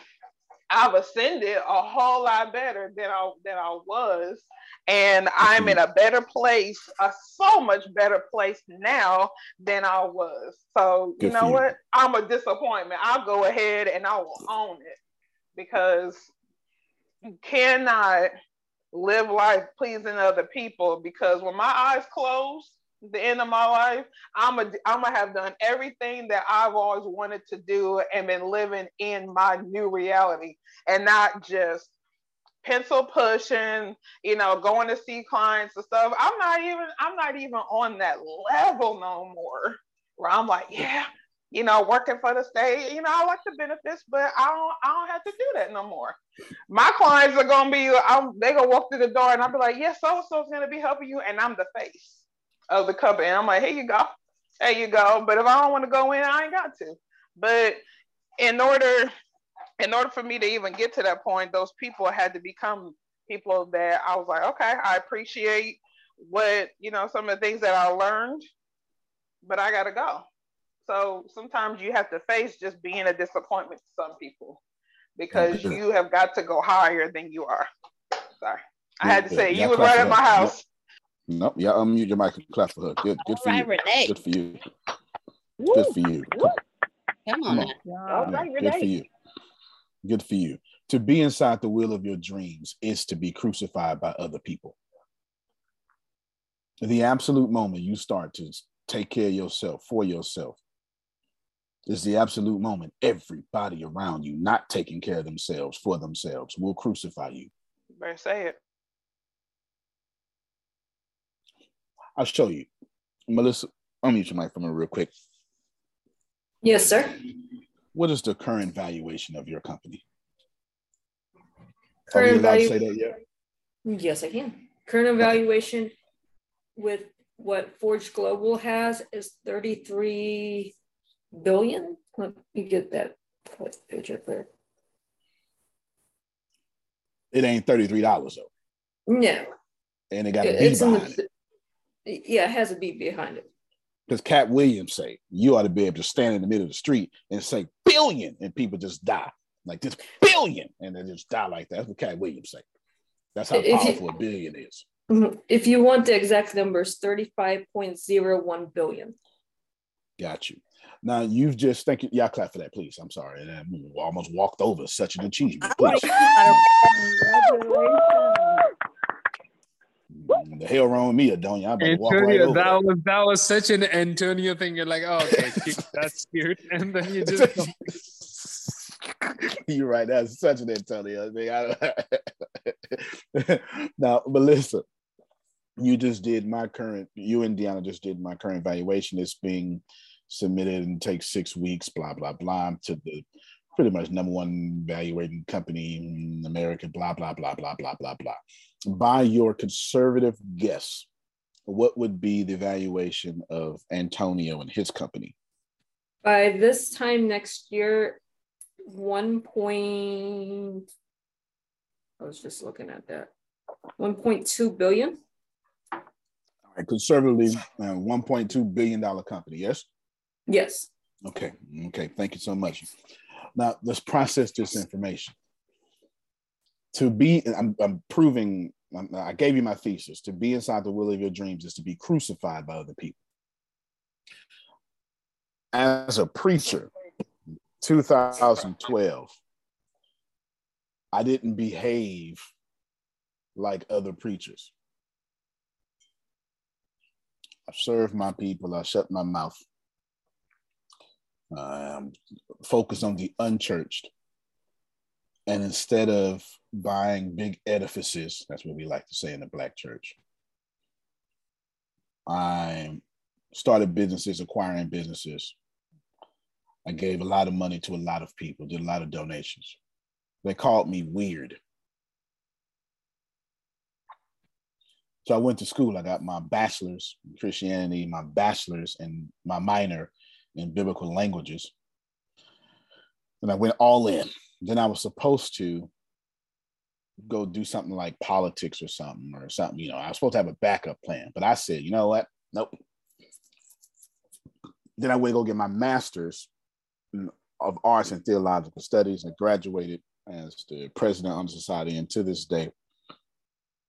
I've ascended a whole lot better than I than I was, and I'm in a better place, a so much better place now than I was. So Good you know you. what? I'm a disappointment. I'll go ahead and I will own it because you cannot live life pleasing other people because when my eyes close the end of my life, I'm a I'm gonna have done everything that I've always wanted to do and been living in my new reality and not just pencil pushing, you know, going to see clients and stuff. I'm not even I'm not even on that level no more. Where I'm like, yeah, you know, working for the state, you know, I like the benefits, but I don't I don't have to do that no more. My clients are gonna be I'm, they gonna walk through the door and I'll be like, yes, yeah, so so is gonna be helping you, and I'm the face of the company. And I'm like, here you go. There you go. But if I don't want to go in, I ain't got to. But in order, in order for me to even get to that point, those people had to become people that I was like, okay, I appreciate what, you know, some of the things that I learned, but I gotta go. So sometimes you have to face just being a disappointment to some people because you have got to go higher than you are. Sorry. I had to say, you was right at my house. Nope. Yeah, unmute your mic and clap for her. Good. Good for right, you. Renee. Good for you. Woo. Good for you. Woo. Come on. Come on. All right, Renee. Good for you. Good for you. To be inside the will of your dreams is to be crucified by other people. The absolute moment you start to take care of yourself for yourself is the absolute moment everybody around you not taking care of themselves for themselves will crucify you. You better say it. I'll show you. Melissa, I'll mute your mic for me real quick. Yes, sir. What is the current valuation of your company? Current value. Yes, I can. Current evaluation with what Forge Global has is 33 billion. Let me get that page up there. It ain't $33 though. No. And it got a B behind the, it. Yeah, it has a beat behind it. Because Katt Williams say you ought to be able to stand in the middle of the street and say billion, and people just die like this billion, and they just die like that. That's what Katt Williams say. That's how if powerful you, a billion is. Mm-hmm. If you want the exact numbers, thirty-five point zero one billion. Got you. Now you've just thank you. Yeah, clap for that, please. I'm sorry, I almost walked over such an achievement. Please. The hell wrong with me, don't you? Antonio, right that was that was such an Antonio thing. You're like, oh, okay, that's cute, and then you just. You're right. That's such an Antonio thing. now, Melissa, you just did my current. You and Deanna just did my current valuation. It's being submitted and takes six weeks. Blah blah blah to the pretty much number one valuating company in America. Blah blah blah blah blah blah blah by your conservative guess, what would be the valuation of Antonio and his company? By this time next year, one point. I was just looking at that. 1.2 billion. All right, conservatively, uh, 1.2 billion dollar company. Yes. Yes. Okay. Okay. Thank you so much. Now let's process this information to be I'm, I'm proving i gave you my thesis to be inside the will of your dreams is to be crucified by other people. As a preacher 2012 i didn't behave like other preachers. I served my people i shut my mouth. Um, focus on the unchurched and instead of buying big edifices, that's what we like to say in the Black church, I started businesses, acquiring businesses. I gave a lot of money to a lot of people, did a lot of donations. They called me weird. So I went to school. I got my bachelor's in Christianity, my bachelor's, and my minor in biblical languages. And I went all in then I was supposed to go do something like politics or something or something. You know, I was supposed to have a backup plan, but I said, you know what? Nope. Then I went to go get my master's of arts and theological studies and graduated as the president of the society. And to this day,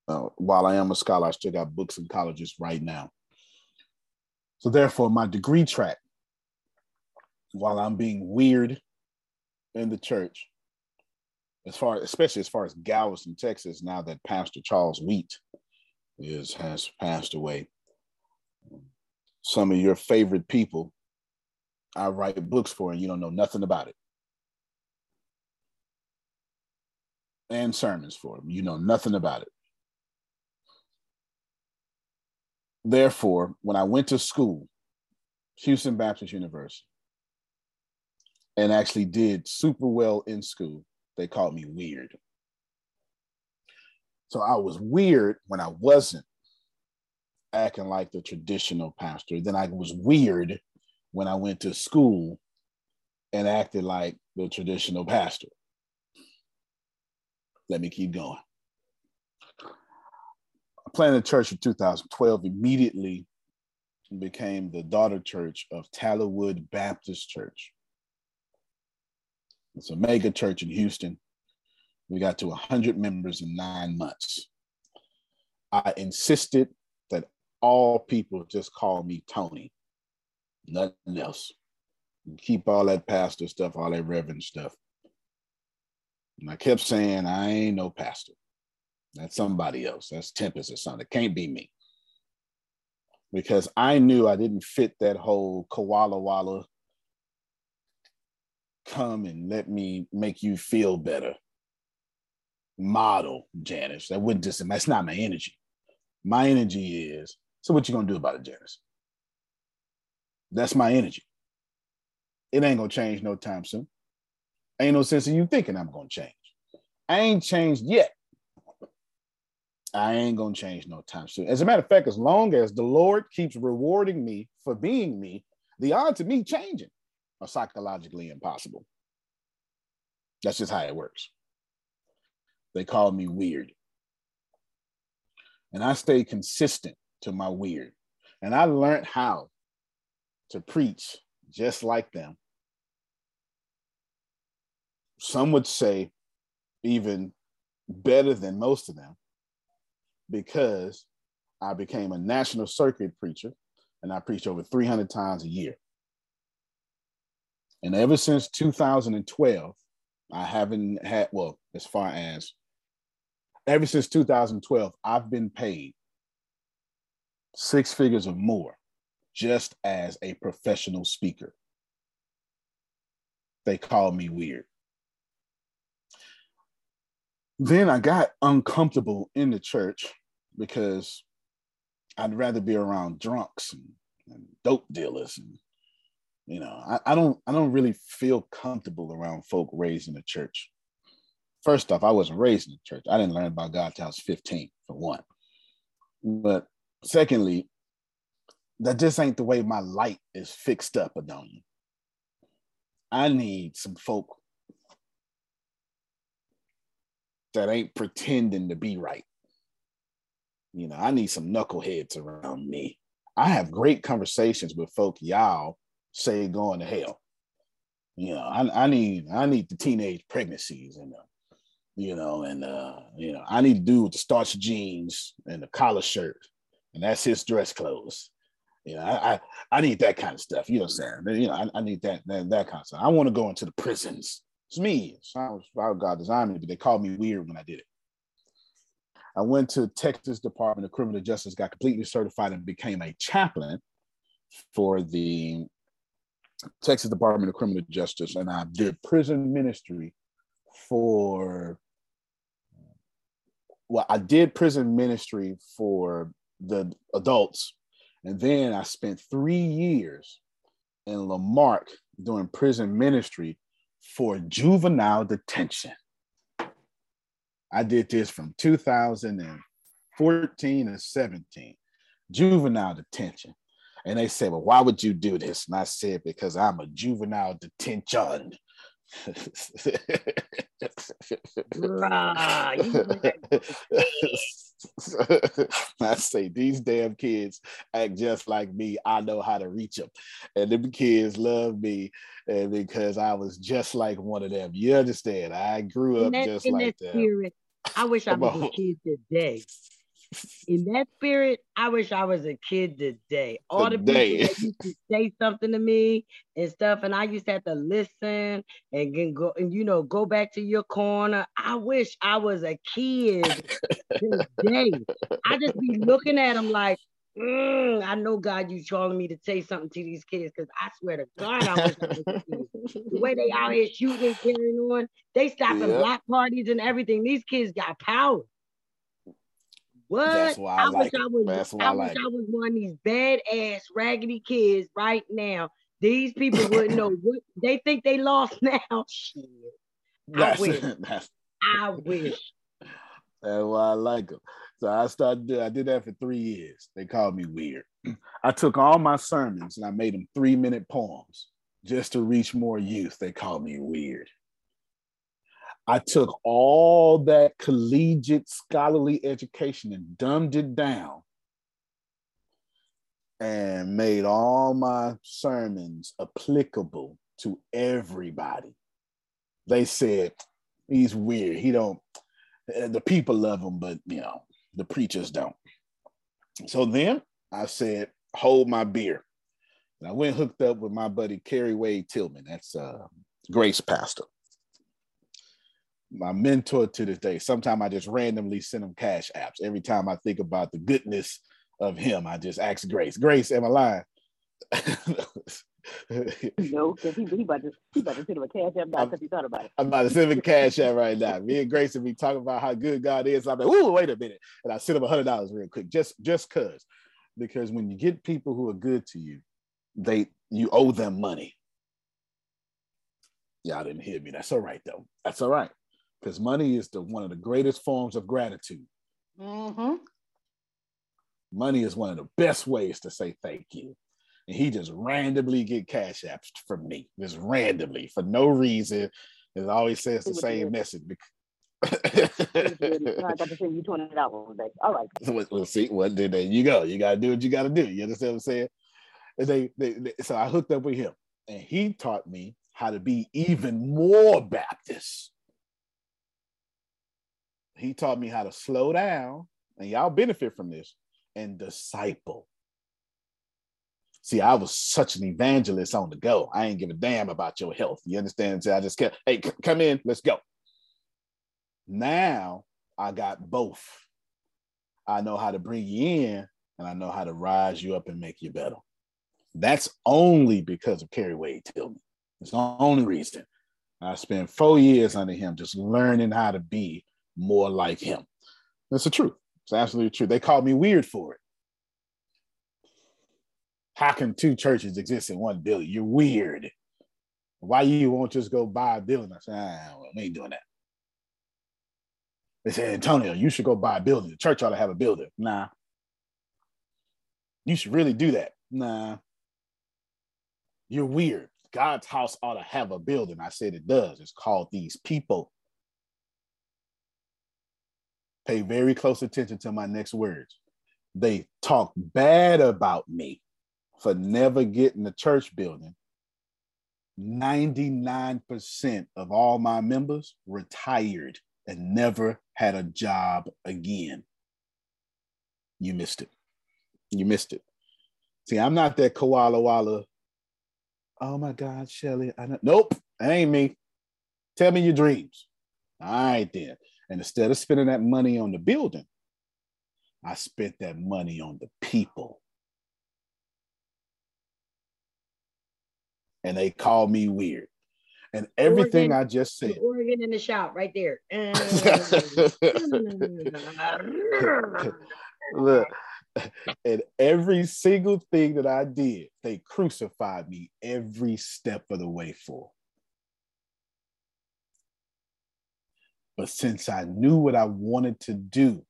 uh, while I am a scholar, I still got books in colleges right now. So therefore, my degree track, while I'm being weird in the church, as far especially as far as Galveston, Texas, now that Pastor Charles Wheat is has passed away. Some of your favorite people I write books for and you don't know nothing about it. And sermons for them. You know nothing about it. Therefore, when I went to school, Houston Baptist University, and actually did super well in school, they called me weird. So I was weird when I wasn't acting like the traditional pastor. Then I was weird when I went to school and acted like the traditional pastor. Let me keep going. I planted a church in 2012, immediately became the daughter church of Tallowood Baptist Church. It's a mega church in Houston. We got to 100 members in nine months. I insisted that all people just call me Tony, nothing else. Keep all that pastor stuff, all that reverend stuff. And I kept saying, I ain't no pastor. That's somebody else. That's Tempest or something. It can't be me. Because I knew I didn't fit that whole koala walla come and let me make you feel better model Janice. That wouldn't just that's not my energy. My energy is so what you gonna do about it, Janice? That's my energy. It ain't gonna change no time soon. Ain't no sense in you thinking I'm gonna change. I ain't changed yet. I ain't gonna change no time soon. As a matter of fact, as long as the Lord keeps rewarding me for being me, the odds of me changing are psychologically impossible. That's just how it works. They called me weird. And I stayed consistent to my weird. And I learned how to preach just like them. Some would say even better than most of them because I became a national circuit preacher and I preach over 300 times a year. And ever since 2012, I haven't had, well, as far as ever since 2012, I've been paid six figures or more just as a professional speaker. They called me weird. Then I got uncomfortable in the church because I'd rather be around drunks and, and dope dealers and you know I, I don't i don't really feel comfortable around folk raised in the church first off i wasn't raised in the church i didn't learn about god till i was 15 for one but secondly that just ain't the way my light is fixed up Adonia. I need some folk that ain't pretending to be right. You know, I need some knuckleheads around me. I have great conversations with folk y'all say going to hell. You know, I, I need I need the teenage pregnancies and uh, you know, and uh, you know, I need to do with the starch jeans and the collar shirt, and that's his dress clothes. You know, I, I, I need that kind of stuff. You know what I'm saying? You know, I, I need that, that that kind of stuff. I want to go into the prisons. It's me. How, how God designed me, but they called me weird when I did it. I went to Texas Department of Criminal Justice, got completely certified, and became a chaplain for the Texas Department of Criminal Justice, and I did prison ministry for. Well, I did prison ministry for the adults, and then I spent three years in La Marque doing prison ministry for juvenile detention. I did this from 2014 to 17, juvenile detention. And they said, Well, why would you do this? And I said, Because I'm a juvenile detention. Ah, I say these damn kids act just like me. I know how to reach them, and them kids love me, and because I was just like one of them. You understand? I grew up that, just like that. Spirit, I wish I was a kid today in that spirit, I wish I was a kid today. All today. the people that used to say something to me and stuff, and I used to have to listen and go and you know go back to your corner. I wish I was a kid today. I just be looking at them like, mm, I know God, you calling me to say something to these kids because I swear to God, I was a kid. The way they out here shooting, carrying on, they stopping yep. black parties and everything. These kids got power. What? That's why I, I like wish it. I was. That's why I, I like wish it. I was one of these badass raggedy kids right now. These people wouldn't know what they think they lost now. Shit. That's, I wish. That's, I wish. That's why I like them. So I started. I did that for three years. They called me weird. I took all my sermons and I made them three minute poems just to reach more youth. They called me weird. I took all that collegiate scholarly education and dumbed it down and made all my sermons applicable to everybody. They said he's weird. He don't the people love him, but you know, the preachers don't. So then I said, hold my beer. And I went hooked up with my buddy Kerry Wade Tillman. That's uh Grace Pastor my mentor to this day. Sometimes I just randomly send him cash apps. Every time I think about the goodness of him, I just ask Grace, Grace, am I lying? no, because he, he, about to, he about to send him a cash app now because he thought about it. I'm about to send him a cash app right now. Me and Grace will be talking about how good God is. I'm like, ooh, wait a minute. And I send him a hundred dollars real quick, just just cause. Because when you get people who are good to you, they you owe them money. Y'all didn't hear me. That's all right though. That's all right because money is the one of the greatest forms of gratitude. Mm-hmm. Money is one of the best ways to say thank you. And he just randomly get cash apps from me, just randomly for no reason. It always says the same message. I got to send you twenty dollars. All right. We'll, we'll see. Well, there you go. You gotta do what you gotta do. You understand what I'm saying? And they, they, they, so I hooked up with him, and he taught me how to be even more Baptist he taught me how to slow down, and y'all benefit from this, and disciple. See, I was such an evangelist on the go. I ain't give a damn about your health. You understand? So I just kept, hey, c- come in, let's go. Now I got both. I know how to bring you in, and I know how to rise you up and make you better. That's only because of Kerry Wade Tillman. It's the only reason. I spent four years under him just learning how to be more like him. That's the truth. It's absolutely true. They called me weird for it. How can two churches exist in one building? You're weird. Why you won't just go buy a building? I said, ah, well, we ain't doing that. They said, Antonio, you should go buy a building. The church ought to have a building. Nah. You should really do that. Nah. You're weird. God's house ought to have a building. I said it does. It's called these people. Pay very close attention to my next words. They talk bad about me for never getting a church building. 99% of all my members retired and never had a job again. You missed it. You missed it. See, I'm not that koala walla. Oh my God, Shelly. Nope, that ain't me. Tell me your dreams. All right, then. And instead of spending that money on the building, I spent that money on the people. And they call me weird. And everything Oregon, I just said. Oregon in the shop right there. Look, and every single thing that I did, they crucified me every step of the way for. But since I knew what I wanted to do,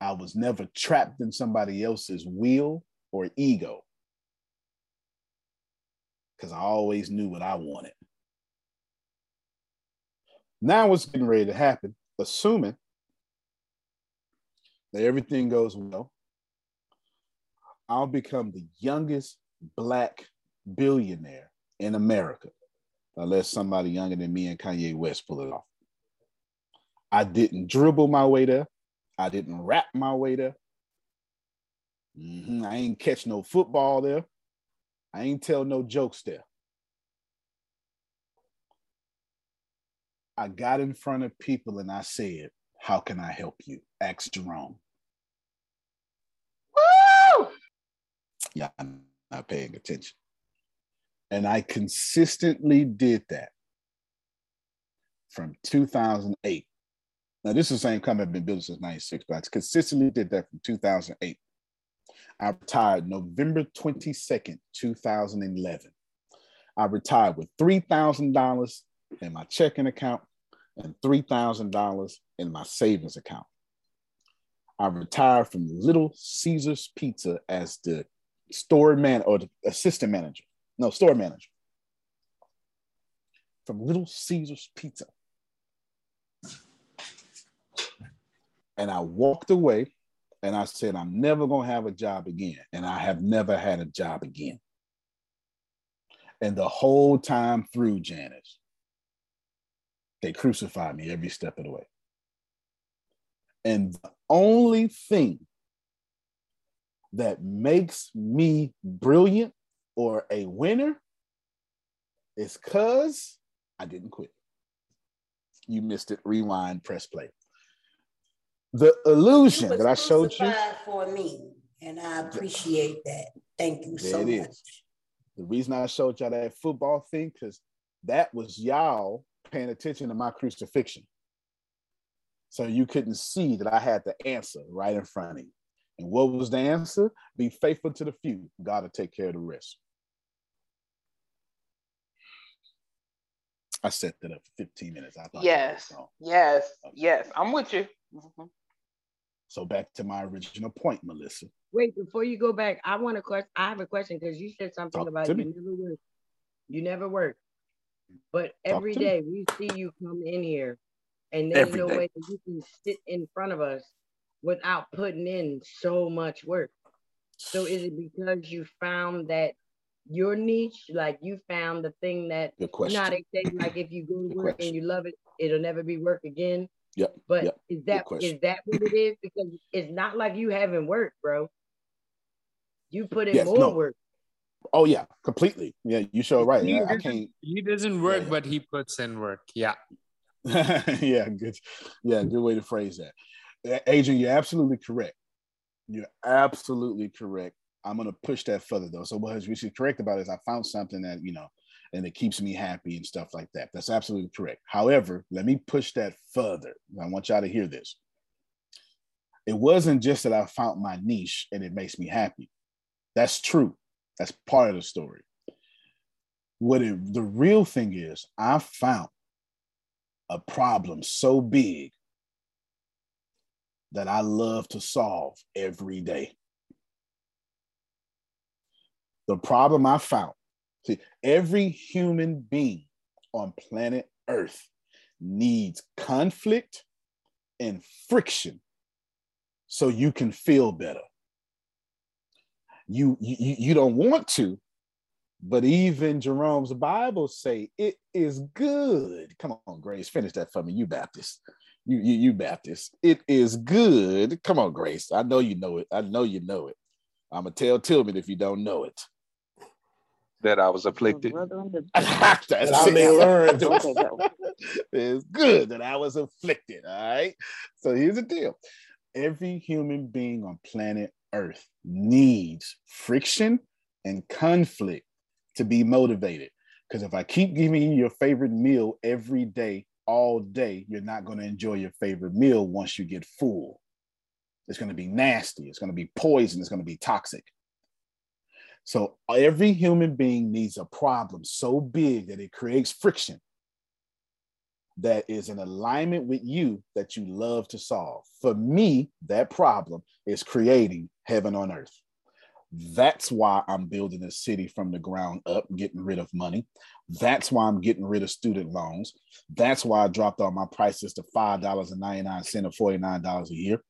I was never trapped in somebody else's will or ego. Because I always knew what I wanted. Now, what's getting ready to happen, assuming that everything goes well, I'll become the youngest black billionaire in America, unless somebody younger than me and Kanye West pull it off. I didn't dribble my way there. I didn't rap my way there. Mm-hmm. I ain't catch no football there. I ain't tell no jokes there. I got in front of people and I said, How can I help you? Ask Jerome. Woo! Yeah, I'm not paying attention. And I consistently did that from 2008. Now, this is the same company I've been building since 96, but I consistently did that from 2008. I retired November 22nd, 2011. I retired with $3,000 in my checking account and $3,000 in my savings account. I retired from Little Caesars Pizza as the store man or the assistant manager. No, store manager. From Little Caesars Pizza. And I walked away and I said, I'm never going to have a job again. And I have never had a job again. And the whole time through, Janice, they crucified me every step of the way. And the only thing that makes me brilliant or a winner is because I didn't quit. You missed it. Rewind, press play. The illusion that I showed you for me, and I appreciate that. Thank you so much. Is. The reason I showed y'all that football thing, because that was y'all paying attention to my crucifixion. So you couldn't see that I had the answer right in front of you. And what was the answer? Be faithful to the few. God will take care of the rest. I set that up for 15 minutes. I thought yes, yes, yes. I'm with you. Mm-hmm. So back to my original point, Melissa. Wait, before you go back, I want to question. I have a question because you said something Talk about you never work. You never work. But every day we see you come in here, and there's every no day. way that you can sit in front of us without putting in so much work. So is it because you found that your niche, like you found the thing that Good question. not exactly like if you go to work and you love it, it'll never be work again. Yep. But yep. is that is that what it is? Because it's not like you haven't worked, bro. You put in yes, more no. work. Oh yeah, completely. Yeah, you show right. He, I, I can't. He doesn't work, yeah. but he puts in work. Yeah. yeah, good. Yeah, good way to phrase that. Adrian, you're absolutely correct. You're absolutely correct. I'm gonna push that further though. So what is which correct about it is I found something that you know, and it keeps me happy and stuff like that. That's absolutely correct. However, let me push that further. I want y'all to hear this. It wasn't just that I found my niche and it makes me happy. That's true. That's part of the story. What it, the real thing is, I found a problem so big that I love to solve every day. The problem I found, see, every human being on planet Earth needs conflict and friction so you can feel better. You you you don't want to but even jerome's bible say it is good. Come on grace finish that for me. You baptist. You you, you baptist. It is good. Come on grace. I know you know it. I know you know it. I'm gonna tell tillman if you don't know it that I was afflicted. That's I may learn. it's good that I was afflicted. All right. So here's the deal: every human being on planet earth needs friction and conflict to be motivated. Because if I keep giving you your favorite meal every day, all day, you're not going to enjoy your favorite meal once you get full. It's going to be nasty. It's going to be poison. It's going to be toxic. So every human being needs a problem so big that it creates friction that is in alignment with you that you love to solve. For me, that problem is creating heaven on earth. That's why I'm building a city from the ground up, getting rid of money. That's why I'm getting rid of student loans. That's why I dropped all my prices to $5.99 or $49 a year.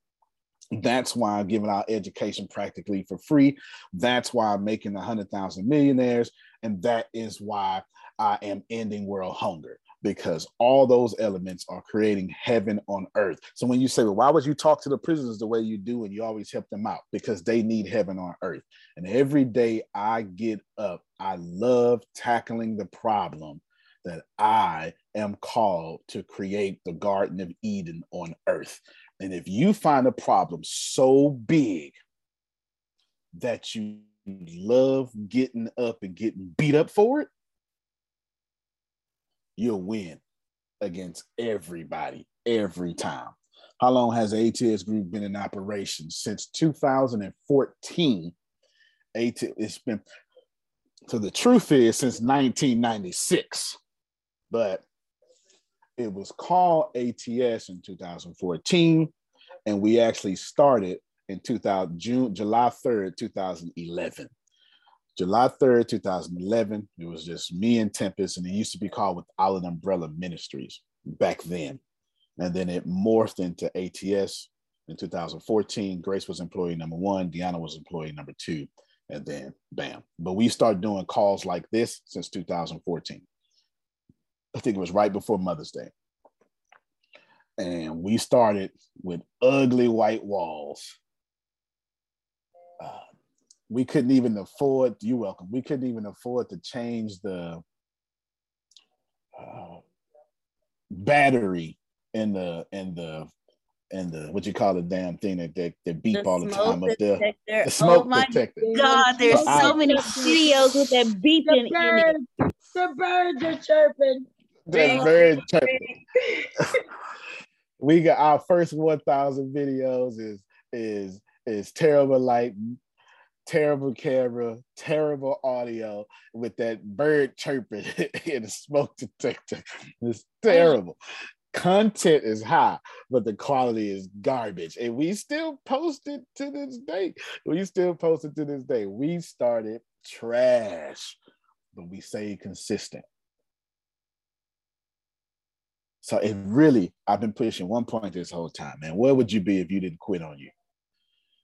That's why I'm giving out education practically for free. That's why I'm making a hundred thousand millionaires. And that is why I am ending world hunger because all those elements are creating heaven on earth. So when you say, well, why would you talk to the prisoners the way you do and you always help them out? Because they need heaven on earth. And every day I get up, I love tackling the problem that I am called to create the Garden of Eden on earth. And if you find a problem so big that you love getting up and getting beat up for it, you'll win against everybody every time. How long has ATS Group been in operation? Since 2014. AT, it's been, so the truth is since 1996, but it was called ATS in 2014, and we actually started in 2000 June, July 3rd, 2011. July 3rd, 2011, it was just me and Tempest, and it used to be called Without an Umbrella Ministries back then. And then it morphed into ATS in 2014. Grace was employee number one, Deanna was employee number two, and then bam. But we started doing calls like this since 2014. I think it was right before Mother's Day. And we started with ugly white walls. Uh, we couldn't even afford, you're welcome, we couldn't even afford to change the uh, battery in the in the and the what you call the damn thing that that, that beep the all the time up there. The oh smoke oh my detector. God, there's so, so many videos with that beeping the in it. The birds are chirping. Birds chirping. we got our first 1,000 videos is is is terrible light, terrible camera, terrible audio with that bird chirping in a smoke detector. It's terrible. Content is high, but the quality is garbage. And we still post it to this day. We still post it to this day. We started trash, but we stay consistent. So it really, I've been pushing one point this whole time, man. Where would you be if you didn't quit on you?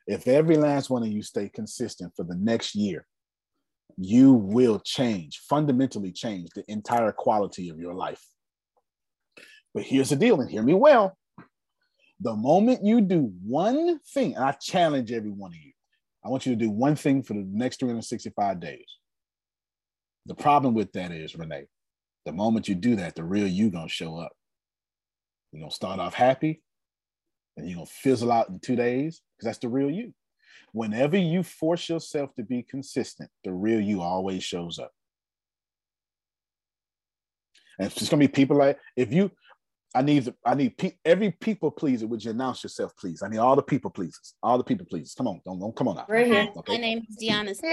If every last one of you stay consistent for the next year, you will change, fundamentally change the entire quality of your life. But here's the deal, and hear me well. The moment you do one thing, and I challenge every one of you, I want you to do one thing for the next 365 days. The problem with that is, Renee, the moment you do that, the real you gonna show up. You're gonna start off happy, and you're gonna fizzle out in two days because that's the real you. Whenever you force yourself to be consistent, the real you always shows up. And it's just gonna be people like if you, I need I need pe- every people pleaser. Would you announce yourself, please? I need all the people pleasers, all the people pleasers. Come on, don't, don't come on out. Right here. Okay. My name is Deanna. Smith.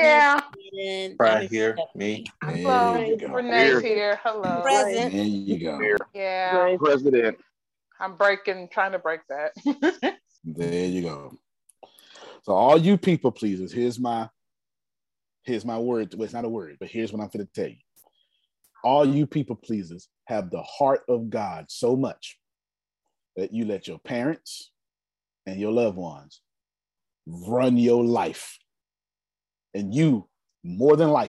Yeah. Right here, me. Hello. Renee's here. Hello. Present. There you go. Yeah. President. I'm breaking, trying to break that. there you go. So all you people pleasers, here's my here's my word. Well, it's not a word, but here's what I'm to tell you. All you people pleasers have the heart of God so much that you let your parents and your loved ones run your life. And you, more than likely.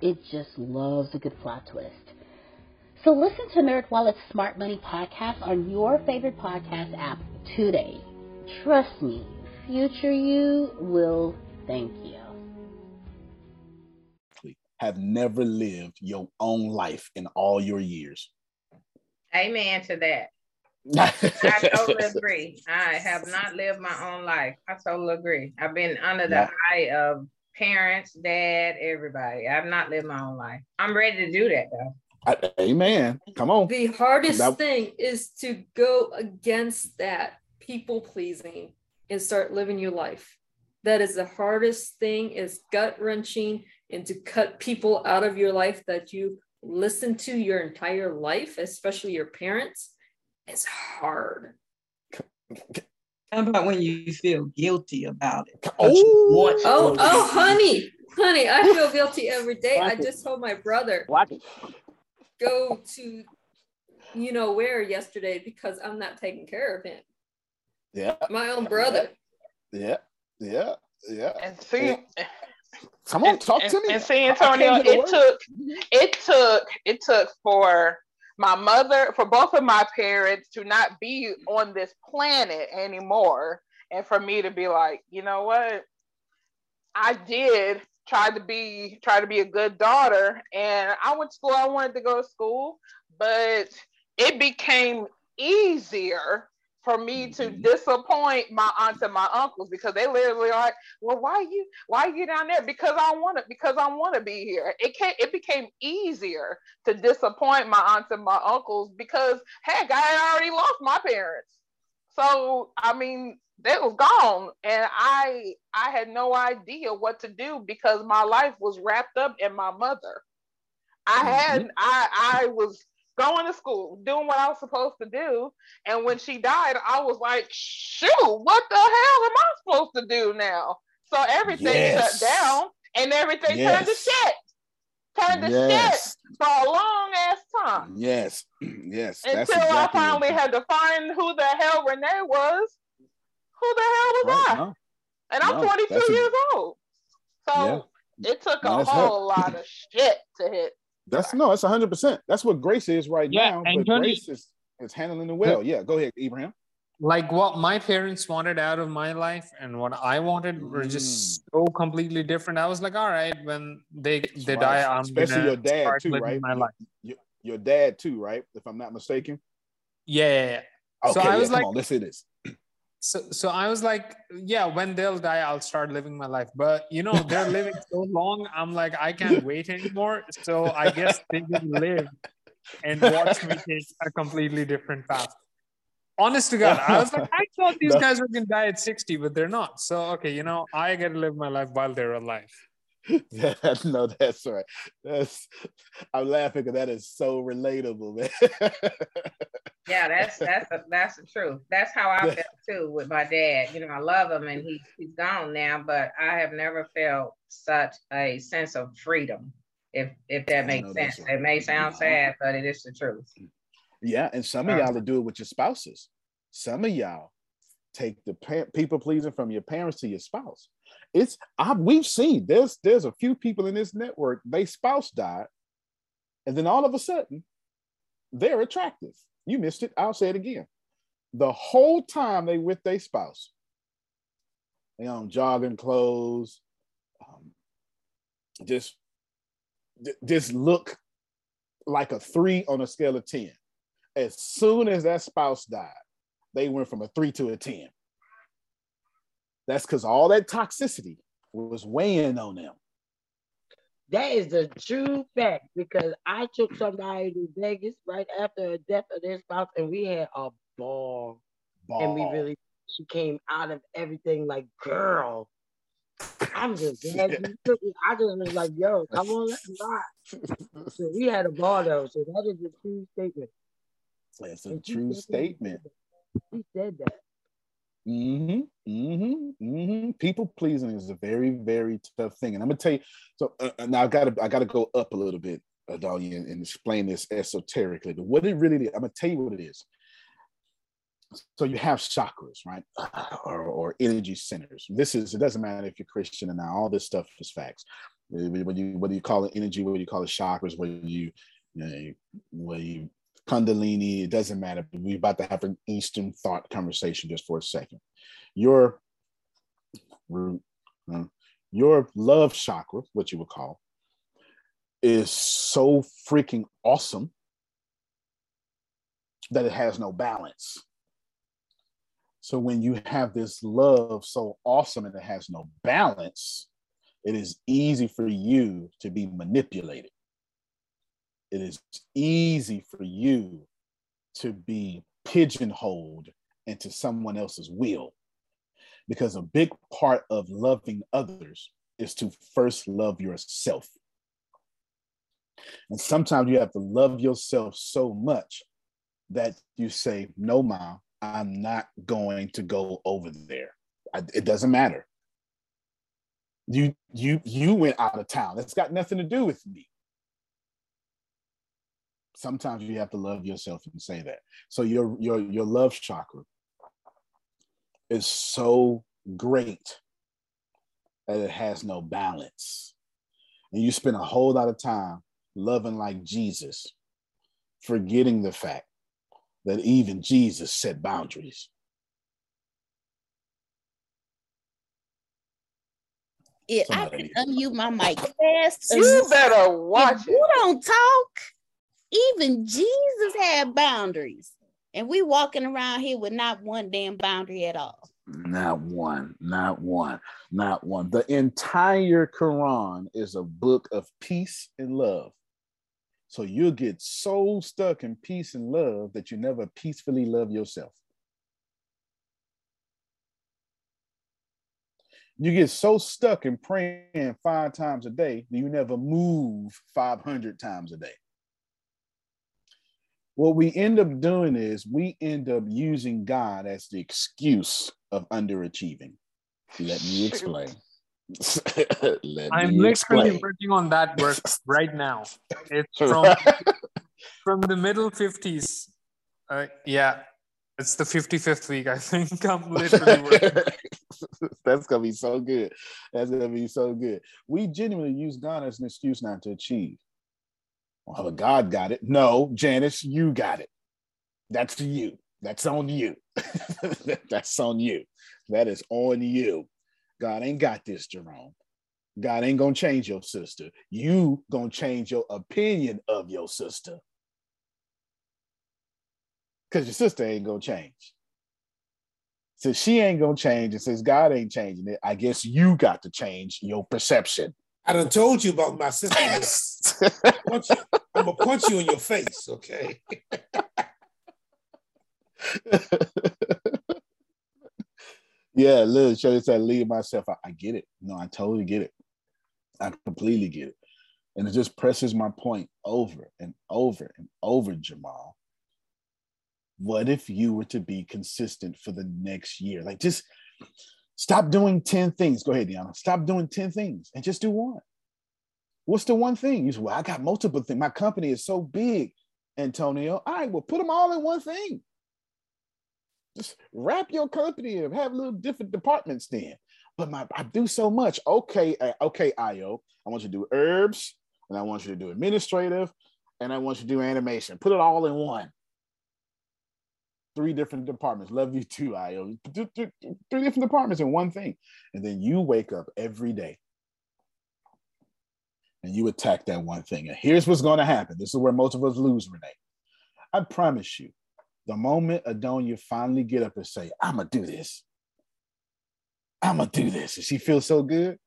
It just loves a good plot twist. So listen to NerdWallet's Smart Money podcast on your favorite podcast app today. Trust me, future you will thank you. have never lived your own life in all your years. Amen to that. I totally agree. I have not lived my own life. I totally agree. I've been under the yeah. eye of parents, dad, everybody. I've not lived my own life. I'm ready to do that though. Amen. Come on. The hardest that... thing is to go against that people pleasing and start living your life. That is the hardest thing is gut wrenching and to cut people out of your life that you listen to your entire life, especially your parents it's hard. How about when you feel guilty about it? Oh, oh, oh, honey, honey, I feel guilty every day. Watch I just told my brother, Watch it. go to, you know where yesterday because I'm not taking care of him. Yeah. My own brother. Yeah, yeah, yeah. And see, come on, talk and, to me. And see, Antonio, it took, it took, it took for my mother, for both of my parents to not be on this planet anymore. And for me to be like, you know what? I did try to be try to be a good daughter and I went to school, I wanted to go to school, but it became easier for me to mm-hmm. disappoint my aunts and my uncles because they literally are like, well, why you why you down there? Because I want to because I want to be here. It can it became easier to disappoint my aunts and my uncles because heck, I had already lost my parents. So I mean, they was gone, and I I had no idea what to do because my life was wrapped up in my mother. I had mm-hmm. I I was going to school, doing what I was supposed to do. And when she died, I was like, shoot, what the hell am I supposed to do now? So everything yes. shut down and everything yes. turned to shit. Turned to yes. shit for a long ass time. Yes, yes. Until exactly I finally had to find who the hell Renee was. Who the hell was right, I? No. And I'm no, 22 years a... old. So yeah. it took a whole lot of shit to hit that's no, that's hundred percent. That's what Grace is right yeah, now. And but Grace is, is handling it well. Yeah, go ahead, Ibrahim. Like what my parents wanted out of my life and what I wanted were just mm. so completely different. I was like, all right, when they that's they right. die, I'm especially your dad too, right? My life. Your, your, dad too, right? If I'm not mistaken. Yeah. yeah, yeah. Okay, so I was yeah, like, on, let's see this so so i was like yeah when they'll die i'll start living my life. But you know they're living so long i'm like i can't wait anymore. So i guess they will live and watch me take a completely different path. Honest to god i was like i thought these guys were gonna die at 60 but they're not. So okay you know i gotta live my life while they're alive yeah, no, that's right. That's I'm laughing because that is so relatable, man. yeah, that's that's a, that's the truth. That's how I felt too with my dad. You know, I love him and he he's gone now, but I have never felt such a sense of freedom. If if that makes sense, right. it may sound sad, but it is the truth. Yeah, and some of y'all will do it with your spouses. Some of y'all take the people pleasing from your parents to your spouse it's I we've seen there's there's a few people in this network, they spouse died, and then all of a sudden they're attractive. You missed it. I'll say it again. The whole time they with their spouse, they on jogging clothes, um, just just look like a three on a scale of 10. As soon as that spouse died, they went from a three to a 10. That's because all that toxicity was weighing on them. That is the true fact because I took somebody to Vegas right after the death of their spouse and we had a ball. ball. And we really, she came out of everything like, girl, I'm just glad you took it. I just was like, yo, come on, let's rock. So we had a ball though. So that is a true statement. That's a and true statement. He said that. Mm-hmm, mm-hmm, mm-hmm. People pleasing is a very, very tough thing, and I'm gonna tell you. So uh, uh now I gotta, I gotta go up a little bit, Adalia, and, and explain this esoterically. But what it really is, I'm gonna tell you what it is. So you have chakras, right, or, or energy centers. This is it doesn't matter if you're Christian or not. All this stuff is facts. Whether you whether you call it energy, whether you call it chakras, whether you, you know, whether you Kundalini, it doesn't matter. We're about to have an Eastern thought conversation just for a second. Your root, uh, your love chakra, what you would call, is so freaking awesome that it has no balance. So when you have this love so awesome and it has no balance, it is easy for you to be manipulated. It is easy for you to be pigeonholed into someone else's will. Because a big part of loving others is to first love yourself. And sometimes you have to love yourself so much that you say, No, mom, I'm not going to go over there. I, it doesn't matter. You you you went out of town. That's got nothing to do with me. Sometimes you have to love yourself and say that. So your your your love chakra is so great that it has no balance. And you spend a whole lot of time loving like Jesus, forgetting the fact that even Jesus set boundaries. Yeah, I can unmute my mic fast. You better watch it. You don't talk. Even Jesus had boundaries. And we walking around here with not one damn boundary at all. Not one, not one, not one. The entire Quran is a book of peace and love. So you'll get so stuck in peace and love that you never peacefully love yourself. You get so stuck in praying five times a day that you never move 500 times a day. What we end up doing is we end up using God as the excuse of underachieving. Let me explain. I'm literally explain. working on that work right now. It's from from the middle 50s. Uh, yeah, it's the 55th week. I think I'm literally working. That's gonna be so good. That's gonna be so good. We genuinely use God as an excuse not to achieve. Well, God got it. No, Janice, you got it. That's to you. That's on you. That's on you. That is on you. God ain't got this, Jerome. God ain't gonna change your sister. You gonna change your opinion of your sister. Because your sister ain't gonna change. Since she ain't gonna change, and since God ain't changing it, I guess you got to change your perception. I done told you about my sister. I'm gonna punch you in your face, okay? Yeah, Liz, Shirley said, leave myself. I, I get it. No, I totally get it. I completely get it. And it just presses my point over and over and over, Jamal. What if you were to be consistent for the next year? Like, just stop doing 10 things. Go ahead, Deanna. Stop doing 10 things and just do one. What's the one thing? You say, well, I got multiple things. My company is so big, Antonio. All right, well, put them all in one thing. Just wrap your company and have little different departments then. But my I do so much. Okay, uh, okay, IO. I want you to do herbs, and I want you to do administrative, and I want you to do animation. Put it all in one. Three different departments. Love you too, IO. Three different departments in one thing. And then you wake up every day and you attack that one thing. And here's what's going to happen. This is where most of us lose, Renee. I promise you, the moment Adonia finally get up and say, I'm gonna do this. I'm gonna do this. And she feels so good.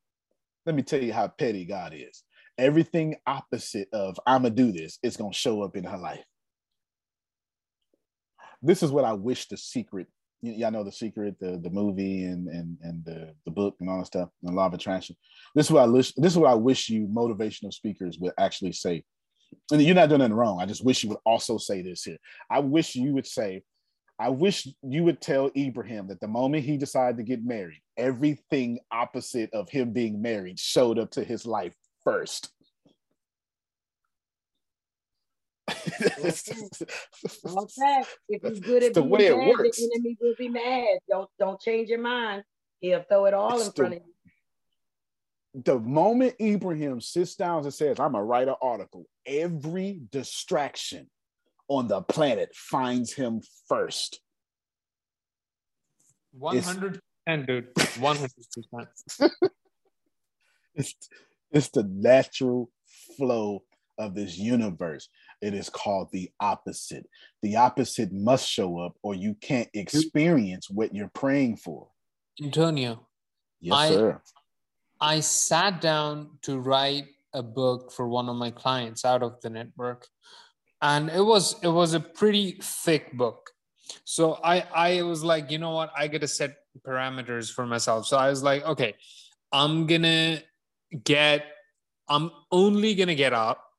Let me tell you how petty God is. Everything opposite of I'm gonna do this is gonna show up in her life. This is what I wish the secret, y'all know the secret, the, the movie and and and the, the book and all that stuff, and law of attraction. This is what I wish, this is what I wish you motivational speakers would actually say and you're not doing anything wrong. I just wish you would also say this here. I wish you would say, I wish you would tell Ibrahim that the moment he decided to get married, everything opposite of him being married showed up to his life first. Okay. If you're good at the way it works. the enemy will be mad. Don't don't change your mind. He'll throw it all it's in front of you the moment Ibrahim sits down and says, I'm gonna write an article, every distraction on the planet finds him first. 100 percent, dude. 100 percent. It's it's the natural flow of this universe. It is called the opposite. The opposite must show up, or you can't experience what you're praying for. Antonio. Yes, I, sir. I sat down to write a book for one of my clients out of the network. And it was it was a pretty thick book. So I I was like, you know what? I gotta set parameters for myself. So I was like, okay, I'm gonna get I'm only gonna get up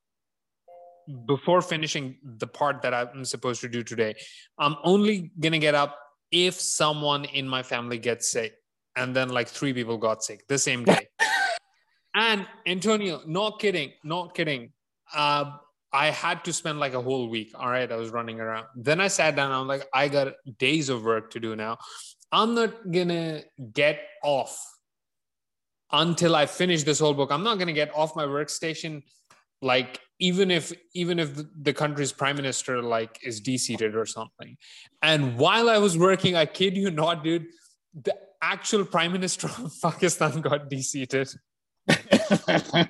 before finishing the part that I'm supposed to do today, I'm only gonna get up if someone in my family gets sick. And then like three people got sick the same day. and Antonio, not kidding, not kidding. Uh, I had to spend like a whole week. All right, I was running around. Then I sat down. I'm like, I got days of work to do now. I'm not gonna get off until I finish this whole book. I'm not gonna get off my workstation like even if even if the country's prime minister like is de-seated or something and while i was working i kid you not dude the actual prime minister of pakistan got de-seated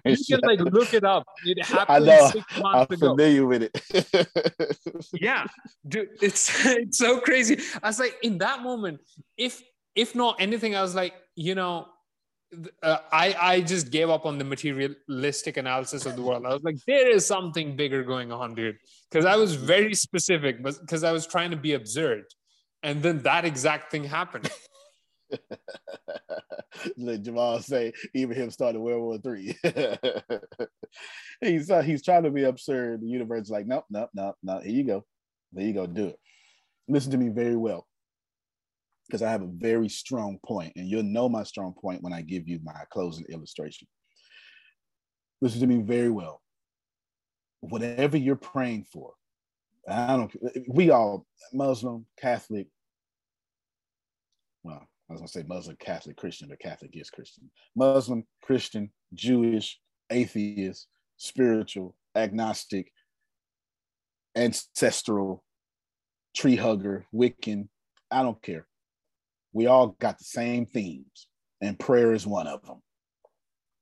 you can like look it up. It happened I know. six months I'm ago. familiar with it. yeah, dude, it's it's so crazy. I was like, in that moment, if if not anything, I was like, you know, uh, I I just gave up on the materialistic analysis of the world. I was like, there is something bigger going on, dude. Because I was very specific, but because I was trying to be absurd, and then that exact thing happened. Let Jamal say, even him started World War Three. he's uh, he's trying to be absurd. The universe is like, nope, nope, nope, nope. Here you go. There you go. Do it. Listen to me very well because I have a very strong point, and you'll know my strong point when I give you my closing illustration. Listen to me very well. Whatever you're praying for, I don't. We all Muslim, Catholic. Well, I was gonna say Muslim, Catholic, Christian, but Catholic is Christian. Muslim, Christian, Jewish, atheist, spiritual, agnostic, ancestral, tree hugger, Wiccan. I don't care we all got the same themes, and prayer is one of them.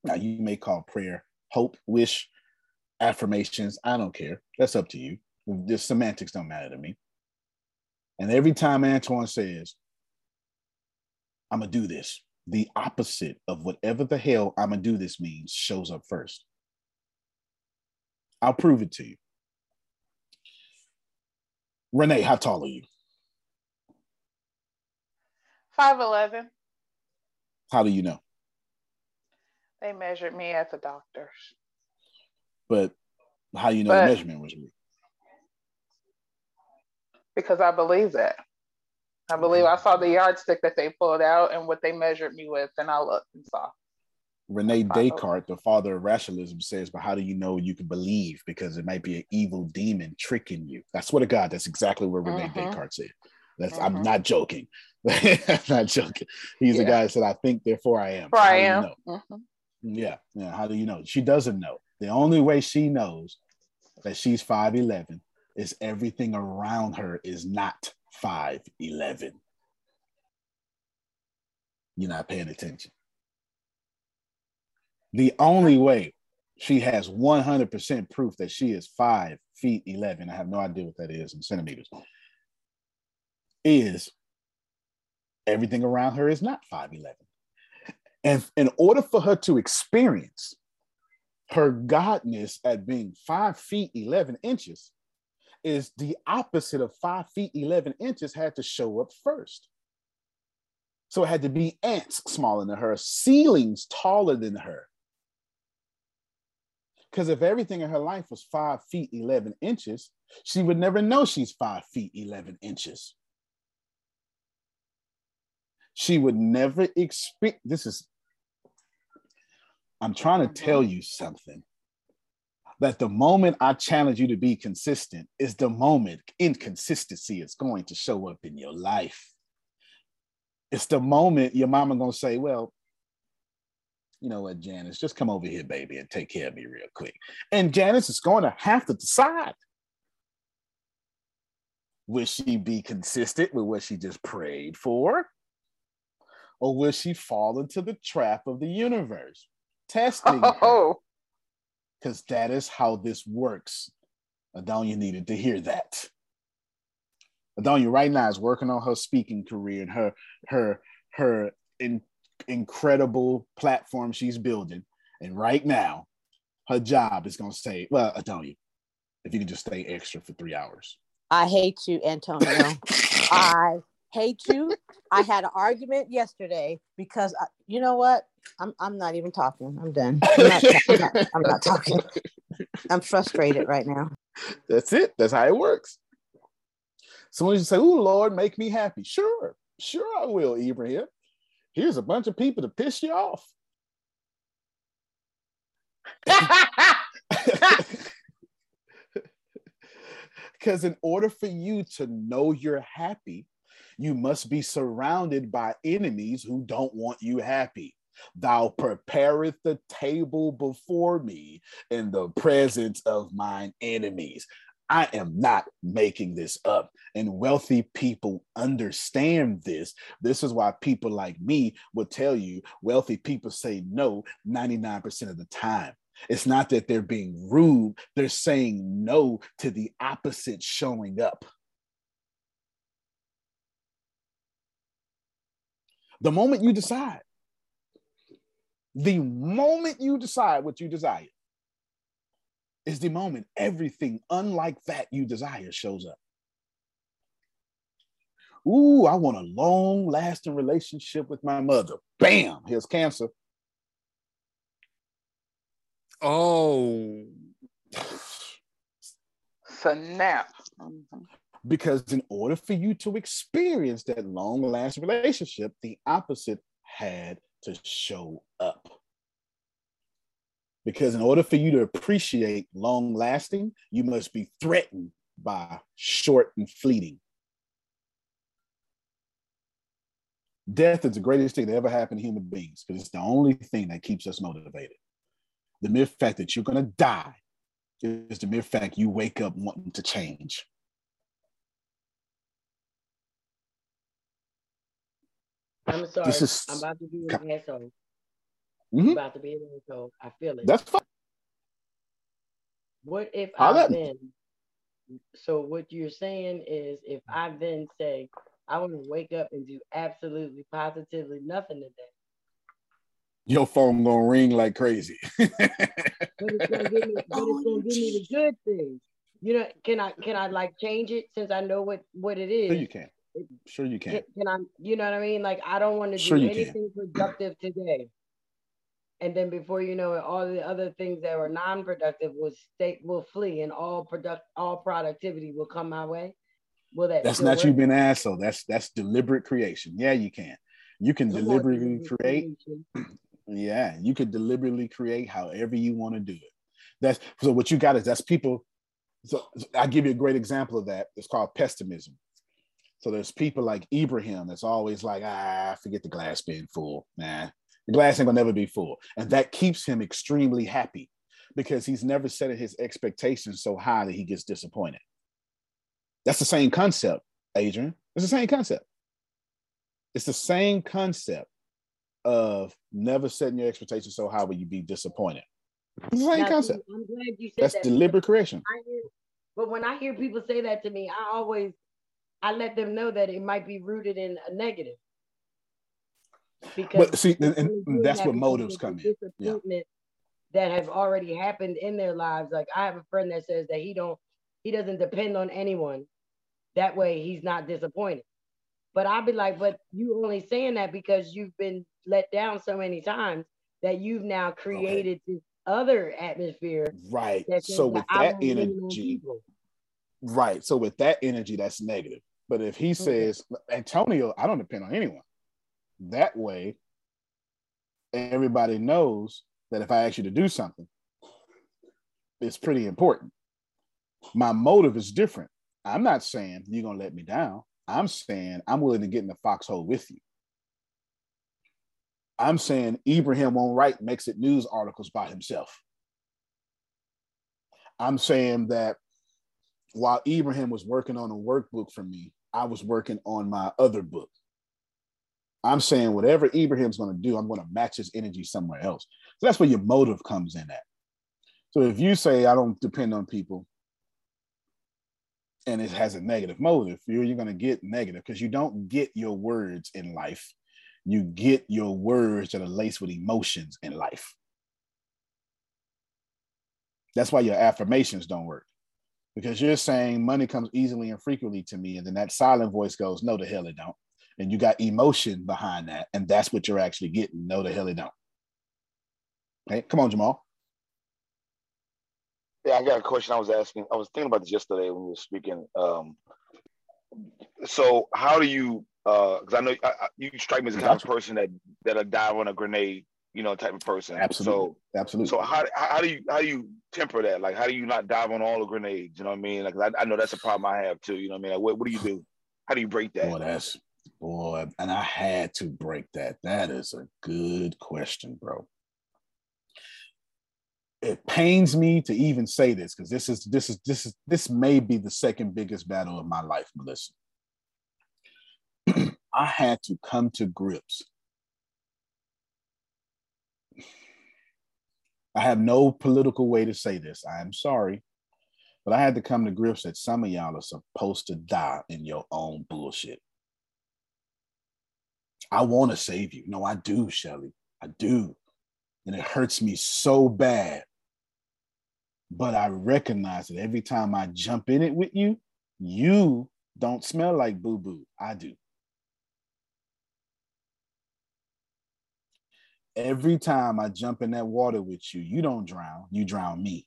Now, you may call prayer hope, wish, affirmations. I don't care. That's up to you. The semantics don't matter to me. And every time Antoine says, I'm going to do this, the opposite of whatever the hell I'm going to do this means shows up first. I'll prove it to you. Renee, how tall are you? Five eleven. How do you know? They measured me at the doctor's. But how do you know but, the measurement was real? Because I believe that. I believe I saw the yardstick that they pulled out and what they measured me with, and I looked and saw. Rene Descartes, the father of rationalism, says, But how do you know you can believe? Because it might be an evil demon tricking you. I swear to God, that's exactly what Rene mm-hmm. Descartes said. That's mm-hmm. I'm not joking. I'm not joking. He's yeah. the guy that said, I think, therefore I am. I am. You know? mm-hmm. Yeah. Yeah. How do you know? She doesn't know. The only way she knows that she's 5'11 is everything around her is not 5'11. You're not paying attention. The only way she has 100% proof that she is 5 feet 11, I have no idea what that is in centimeters, is everything around her is not 5'11. And in order for her to experience her godness at being five feet 11 inches, is the opposite of five feet 11 inches had to show up first. So it had to be ants smaller than her, ceilings taller than her. Because if everything in her life was five feet 11 inches, she would never know she's five feet 11 inches she would never expect this is i'm trying to mm-hmm. tell you something. That the moment i challenge you to be consistent is the moment inconsistency is going to show up in your life. It's the moment your mama gonna say well you know what janice just come over here baby and take care of me real quick. And janice is going to have to decide will she be consistent with what she just prayed for or will she fall into the trap of the universe, testing oh. her, because that is how this works. Adonia needed to hear that. Adonia right now is working on her speaking career and her her her in, incredible platform she's building. And right now, her job is going to say, "Well, Adonia, if you can just stay extra for three hours." I hate you, Antonio. I hate you. I had an argument yesterday because I, you know what? I'm I'm not even talking. I'm done. I'm not, I'm not, I'm not talking. I'm frustrated right now. That's it. That's how it works. Someone you say, "Oh Lord, make me happy." Sure, sure I will, Ibrahim. Here's a bunch of people to piss you off. Because in order for you to know you're happy, you must be surrounded by enemies who don't want you happy. Thou prepareth the table before me in the presence of mine enemies. I am not making this up. And wealthy people understand this. This is why people like me will tell you wealthy people say no 99% of the time. It's not that they're being rude, they're saying no to the opposite showing up. The moment you decide, the moment you decide what you desire, is the moment everything unlike that you desire shows up. Ooh, I want a long lasting relationship with my mother. Bam, here's cancer. Oh. Snap. Because in order for you to experience that long lasting relationship, the opposite had to show up. Because in order for you to appreciate long lasting, you must be threatened by short and fleeting. Death is the greatest thing that ever happened to human beings because it's the only thing that keeps us motivated. The mere fact that you're going to die is the mere fact you wake up wanting to change. I'm sorry. Is, I'm about to be an asshole. Mm-hmm. I'm about to be an asshole. I feel it. That's fine. What if I then? So what you're saying is, if I then say I want to wake up and do absolutely positively nothing today, your phone gonna ring like crazy. but it's gonna give me, but it's gonna give me the good things. You know, can I can I like change it since I know what what it is? Sure you can. Sure you can. Can, I? You know what I mean? Like I don't want to sure do anything can. productive today. And then before you know it, all the other things that were non-productive will stay will flee, and all product all productivity will come my way. Will that? That's not work? you being asshole. That's that's deliberate creation. Yeah, you can. You can deliberately create. yeah, you could deliberately create however you want to do it. That's so. What you got is that's people. So I give you a great example of that. It's called pessimism. So there's people like Ibrahim that's always like, ah, forget the glass being full. Nah, the glass ain't gonna never be full. And that keeps him extremely happy because he's never set his expectations so high that he gets disappointed. That's the same concept, Adrian. It's the same concept. It's the same concept of never setting your expectations so high will you be disappointed. It's the same now, concept. I'm glad you said that. That's that. deliberate creation. Hear, but when I hear people say that to me, I always I let them know that it might be rooted in a negative. Because but see, and, and that's where motives come in. Yeah. That have already happened in their lives. Like I have a friend that says that he don't he doesn't depend on anyone. That way he's not disappointed. But I'll be like, but you only saying that because you've been let down so many times that you've now created okay. this other atmosphere. Right. So with that energy, right. So with that energy, that's negative. But if he says, Antonio, I don't depend on anyone, that way, everybody knows that if I ask you to do something, it's pretty important. My motive is different. I'm not saying you're going to let me down. I'm saying I'm willing to get in the foxhole with you. I'm saying Ibrahim won't write Mexit news articles by himself. I'm saying that while Ibrahim was working on a workbook for me, I was working on my other book. I'm saying whatever Ibrahim's going to do, I'm going to match his energy somewhere else. So that's where your motive comes in at. So if you say I don't depend on people and it has a negative motive, you're, you're going to get negative because you don't get your words in life. You get your words that are laced with emotions in life. That's why your affirmations don't work because you're saying money comes easily and frequently to me. And then that silent voice goes, No, the hell it don't. And you got emotion behind that. And that's what you're actually getting. No, the hell it don't. Okay, come on, Jamal. Yeah, I got a question I was asking. I was thinking about this yesterday when we were speaking. Um, so how do you because uh, I know I, I, you strike me as the kind of person that that'll dive on a grenade, you know, type of person. Absolutely. So absolutely. So how how do you how do you temper that? Like how do you not dive on all the grenades? You know what I mean? Like I, I know that's a problem I have too. You know what I mean? Like what, what do you do? How do you break that? Boy, that's boy, and I had to break that. That is a good question, bro. It pains me to even say this because this is this is this is this may be the second biggest battle of my life, Melissa. I had to come to grips. I have no political way to say this. I am sorry, but I had to come to grips that some of y'all are supposed to die in your own bullshit. I want to save you. No, I do, Shelly. I do. And it hurts me so bad. But I recognize that every time I jump in it with you, you don't smell like boo boo. I do. Every time I jump in that water with you, you don't drown, you drown me.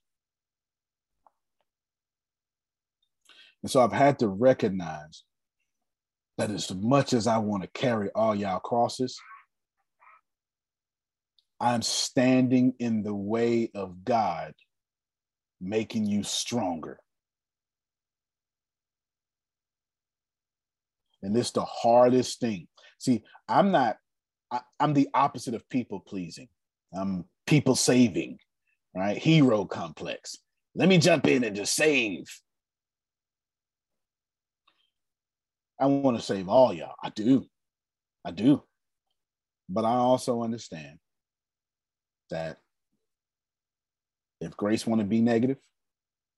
And so I've had to recognize that as much as I want to carry all y'all crosses, I'm standing in the way of God, making you stronger. And it's the hardest thing. See, I'm not I, am the opposite of people pleasing. I'm people saving, right? Hero complex. Let me jump in and just save. I want to save all y'all. I do. I do. But I also understand that if Grace want to be negative,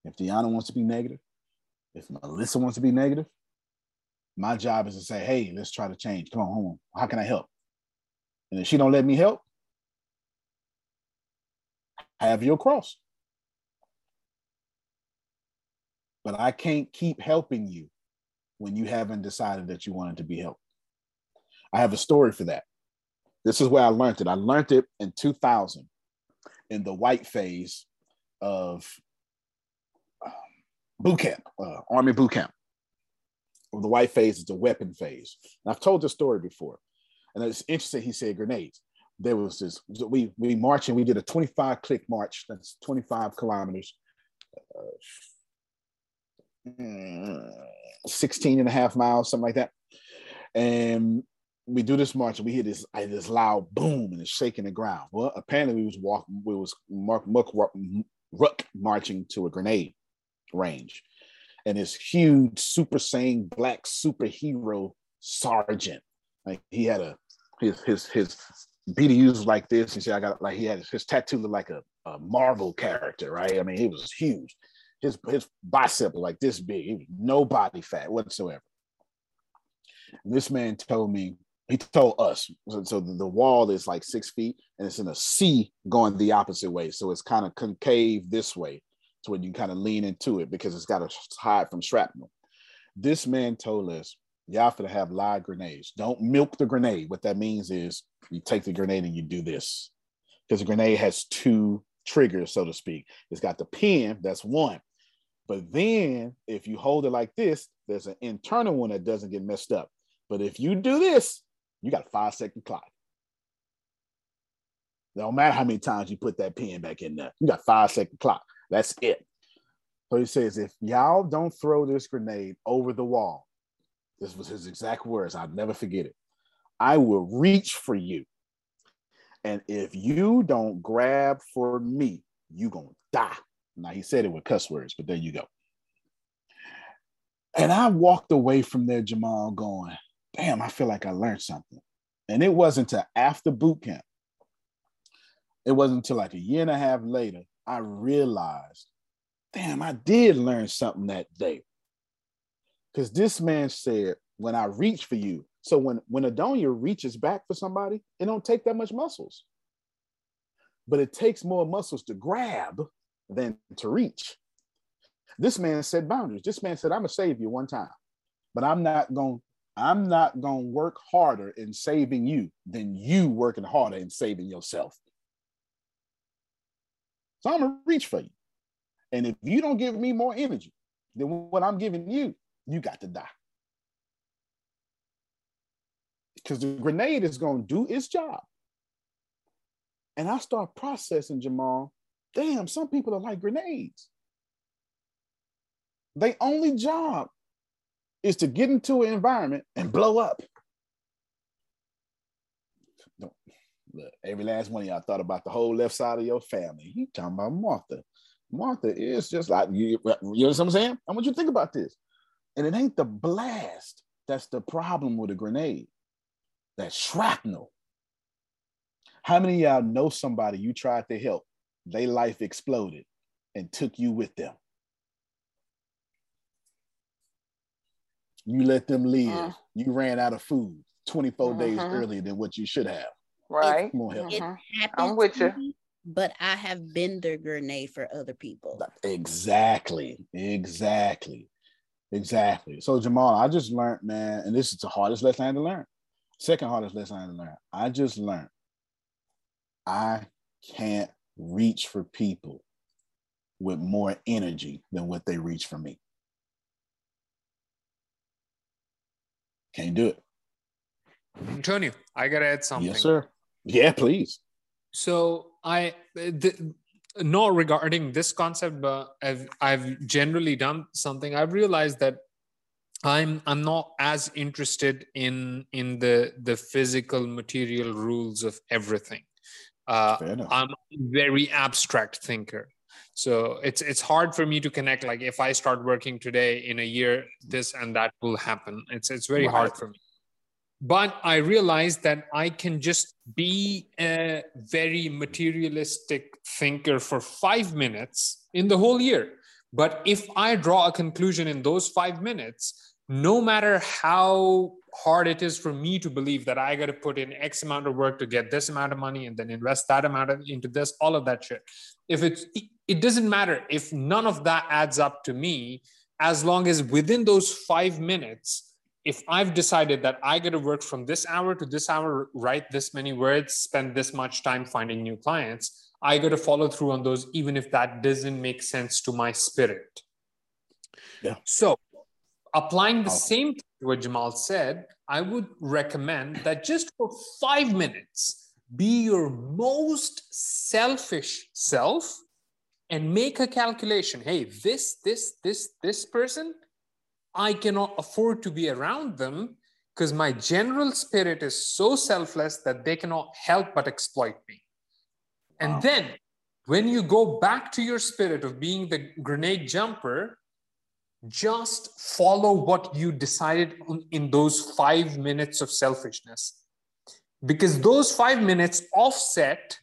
if Deanna wants to be negative, if Melissa wants to be negative, my job is to say, hey, let's try to change. Come on, home. How can I help? And if she don't let me help, have your cross. But I can't keep helping you when you haven't decided that you wanted to be helped. I have a story for that. This is where I learned it. I learned it in 2000 in the white phase of um, boot camp, uh, Army boot camp. The white phase is the weapon phase. And I've told this story before. And it's interesting, he said grenades. There was this, we we and we did a 25 click march, that's 25 kilometers, uh, 16 and a half miles, something like that. And we do this march and we hear this this loud boom and it's shaking the ground. Well, apparently we was walking, we was Mark Muck Ruck marching to a grenade range. And this huge super sane black superhero sergeant. Like he had a his his his BDUs like this. and see, I got like he had his tattoo looked like a, a Marvel character, right? I mean, he was huge. His his bicep like this big. No body fat whatsoever. And this man told me, he told us, so, so the wall is like six feet and it's in a C going the opposite way. So it's kind of concave this way so when you kind of lean into it because it's got to hide from shrapnel. This man told us y'all to have live grenades. Don't milk the grenade. What that means is you take the grenade and you do this. Because the grenade has two triggers, so to speak. It's got the pin, that's one. But then if you hold it like this, there's an internal one that doesn't get messed up. But if you do this, you got a five second clock. Don't matter how many times you put that pin back in there. You got five second clock. That's it. So he says, if y'all don't throw this grenade over the wall, this was his exact words. I'll never forget it. I will reach for you. And if you don't grab for me, you gonna die. Now he said it with cuss words, but there you go. And I walked away from there, Jamal, going, damn, I feel like I learned something. And it wasn't until after boot camp. It wasn't until like a year and a half later I realized, damn, I did learn something that day. Because this man said, when I reach for you, so when, when Adonia reaches back for somebody, it don't take that much muscles. But it takes more muscles to grab than to reach. This man set boundaries. This man said, I'm gonna save you one time, but I'm not gonna, I'm not to work harder in saving you than you working harder in saving yourself. So I'm to reach for you. And if you don't give me more energy than what I'm giving you, you got to die. Because the grenade is going to do its job. And I start processing, Jamal. Damn, some people are like grenades. They only job is to get into an environment and blow up. Look, every last one of y'all thought about the whole left side of your family. He talking about Martha. Martha is just like you. You know what I'm saying? I want you to think about this. And it ain't the blast that's the problem with a grenade. That shrapnel. How many of y'all know somebody you tried to help? Their life exploded and took you with them. You let them live. Uh, you ran out of food 24 uh-huh. days earlier than what you should have. Right. It, it uh-huh. I'm with you. Me, but I have been the grenade for other people. Exactly. Exactly. Exactly. So Jamal, I just learned, man, and this is the hardest lesson I had to learn. Second hardest lesson I had to learn. I just learned I can't reach for people with more energy than what they reach for me. Can't do it. Antonio, I gotta add something. Yes, sir. Yeah, please. So I, the, not regarding this concept, but I've I've generally done something. I've realized that I'm I'm not as interested in in the the physical material rules of everything. Uh, I'm a very abstract thinker. So it's it's hard for me to connect. Like if I start working today, in a year, this and that will happen. It's it's very right. hard for me. But I realized that I can just be a very materialistic thinker for five minutes in the whole year. But if I draw a conclusion in those five minutes, no matter how hard it is for me to believe that I got to put in X amount of work to get this amount of money and then invest that amount of, into this, all of that shit. If it's it doesn't matter if none of that adds up to me as long as within those five minutes if i've decided that i got to work from this hour to this hour write this many words spend this much time finding new clients i got to follow through on those even if that doesn't make sense to my spirit. Yeah. So applying the same to what jamal said i would recommend that just for five minutes be your most selfish self and make a calculation. Hey this this this this person i cannot afford to be around them because my general spirit is so selfless that they cannot help but exploit me and wow. then when you go back to your spirit of being the grenade jumper just follow what you decided in those five minutes of selfishness because those five minutes offset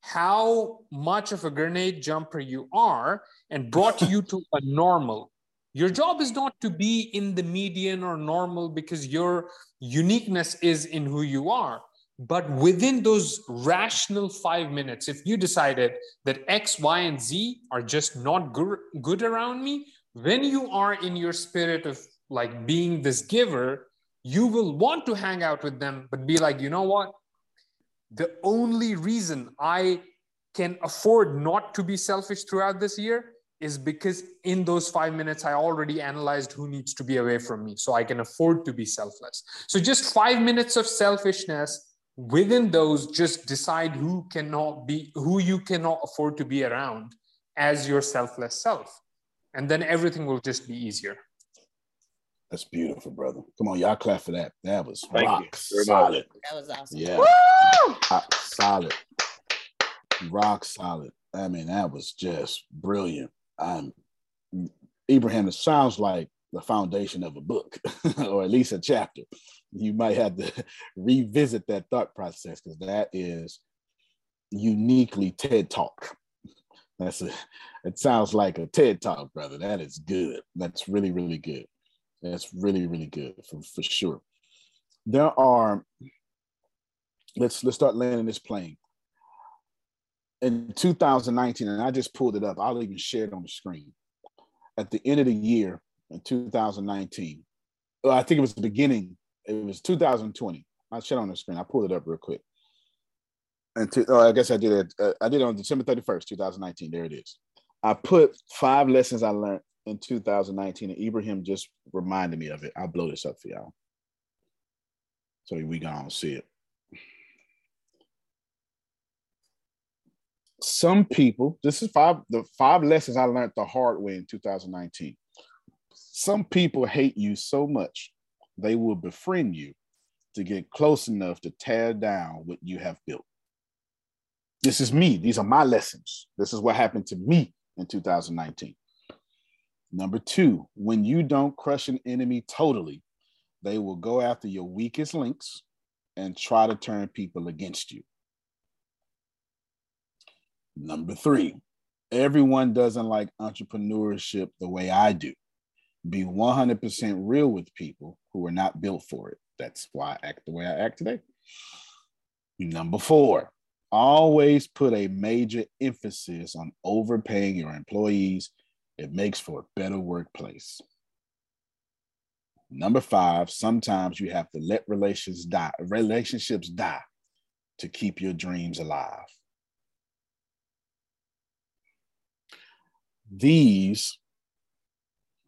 how much of a grenade jumper you are and brought you to a normal. Your job is not to be in the median or normal because your uniqueness is in who you are. But within those rational five minutes, if you decided that X, Y, and Z are just not good, around me, when you are in your spirit of like being this giver, you will want to hang out with them, but be like, you know what? the only reason I can afford not to be selfish throughout this year is because in those five minutes, I already analyzed who needs to be away from me. So I can afford to be selfless. So just five minutes of selfishness. Within those, just decide who cannot be, who you cannot afford to be around as your selfless self. And then everything will just be easier. That's beautiful, brother. Come on, y'all clap for that. That was Thank rock you. solid. That was awesome. Yeah. Rock solid. Rock solid. I mean, that was just brilliant. Um, Ibrahim, it sounds like the foundation of a book, or at least a chapter. You might have to revisit that thought process because that is uniquely TED Talk. That's a. It sounds like a TED talk, brother. That is good. That's really, really good. That's really, really good for, for sure. There are. Let's let's start landing this plane. In 2019, and I just pulled it up. I'll even share it on the screen. At the end of the year in 2019, well, I think it was the beginning. It was 2020. I'll share it on the screen. I pulled it up real quick and to, oh, I guess I did it. Uh, I did it on December 31st, 2019. There it is. I put five lessons I learned in 2019, and Ibrahim just reminded me of it. I'll blow this up for y'all. So we gonna see it. Some people, this is five, the five lessons I learned the hard way in 2019. Some people hate you so much, they will befriend you to get close enough to tear down what you have built. This is me. These are my lessons. This is what happened to me in 2019. Number two, when you don't crush an enemy totally, they will go after your weakest links and try to turn people against you. Number three, everyone doesn't like entrepreneurship the way I do. Be 100% real with people who are not built for it. That's why I act the way I act today. Number four, always put a major emphasis on overpaying your employees. It makes for a better workplace. Number five, sometimes you have to let relations die, relationships die to keep your dreams alive. These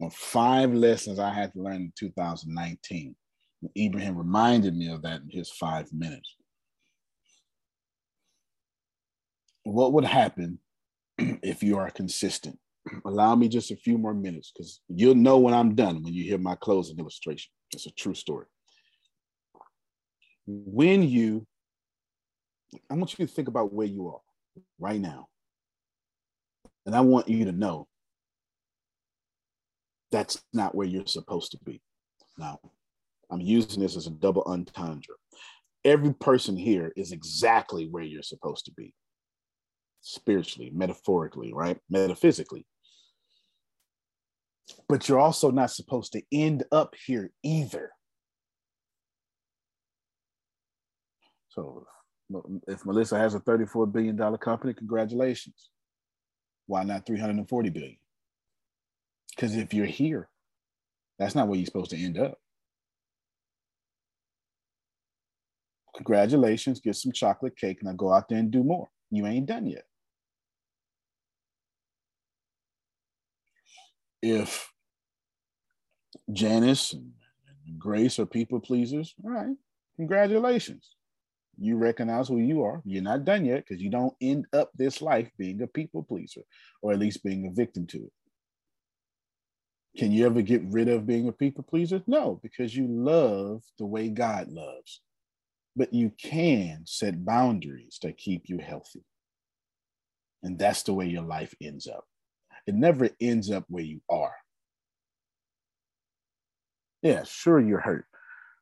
are five lessons I had to learn in 2019. Ibrahim reminded me of that in his five minutes. what would happen if you are consistent? Allow me just a few more minutes because you'll know when I'm done when you hear my closing illustration. It's a true story. When you, I want you to think about where you are right now. And I want you to know that's not where you're supposed to be. Now, I'm using this as a double entendre. Every person here is exactly where you're supposed to be spiritually, metaphorically, right? Metaphysically. But you're also not supposed to end up here either. So if Melissa has a $34 billion company, congratulations. Why not 340 billion? Because if you're here, that's not where you're supposed to end up. Congratulations, get some chocolate cake, now go out there and do more. You ain't done yet. if Janice and Grace are people pleasers, all right, congratulations. You recognize who you are. You're not done yet because you don't end up this life being a people pleaser or at least being a victim to it. Can you ever get rid of being a people pleaser? No, because you love the way God loves. But you can set boundaries that keep you healthy. And that's the way your life ends up it never ends up where you are. Yeah, sure, you're hurt.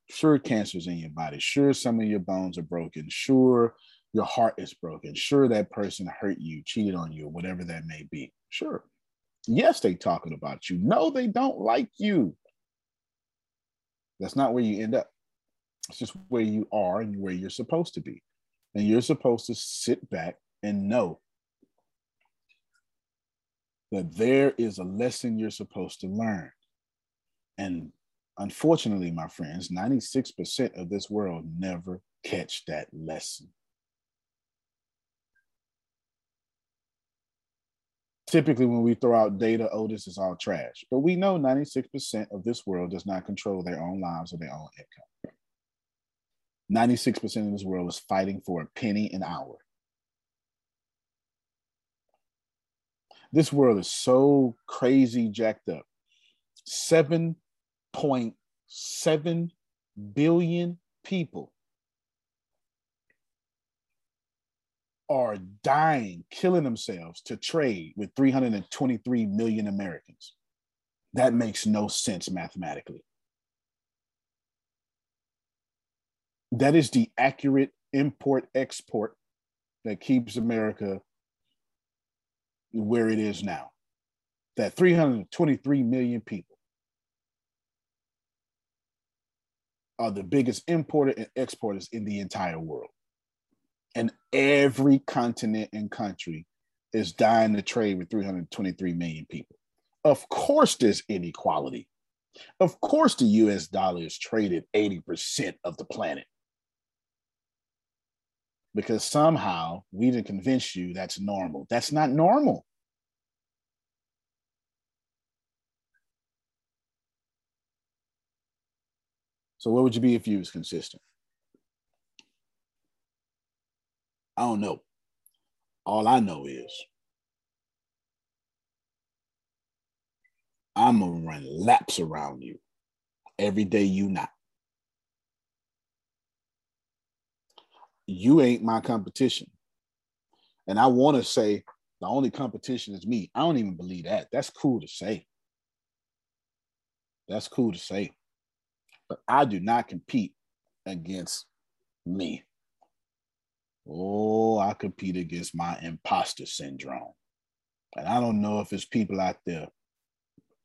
Sure, cancer's in your body. Sure, some of your bones are broken. Sure, your heart is broken. Sure, that person hurt you, cheated on you, whatever that may be. Sure. Yes, they talking about you. No, they don't like you. That's not where you end up. It's just where you are and where you're supposed to be. And you're supposed to sit back and know that there is a lesson you're supposed to learn. And unfortunately, my friends, 96% of this world never catch that lesson. Typically, when we throw out data, oh, this is all trash. But we know 96% of this world does not control their own lives or their own income. 96% of this world is fighting for a penny an hour. This world is so crazy jacked up. 7.7 billion people are dying, killing themselves to trade with 323 million Americans. That makes no sense mathematically. That is the accurate import export that keeps America where it is now. That 323 million people are the biggest importer and exporters in the entire world. And every continent and country is dying to trade with 323 million people. Of course, there's inequality. Of course, the US dollar is traded 80% of the planet. Because somehow we didn't convince you that's normal. That's not normal. So, what would you be if you was consistent? I don't know. All I know is I'm gonna run laps around you every day you not. You ain't my competition. And I want to say the only competition is me. I don't even believe that. That's cool to say. That's cool to say. But I do not compete against me. Oh, I compete against my imposter syndrome. And I don't know if it's people out there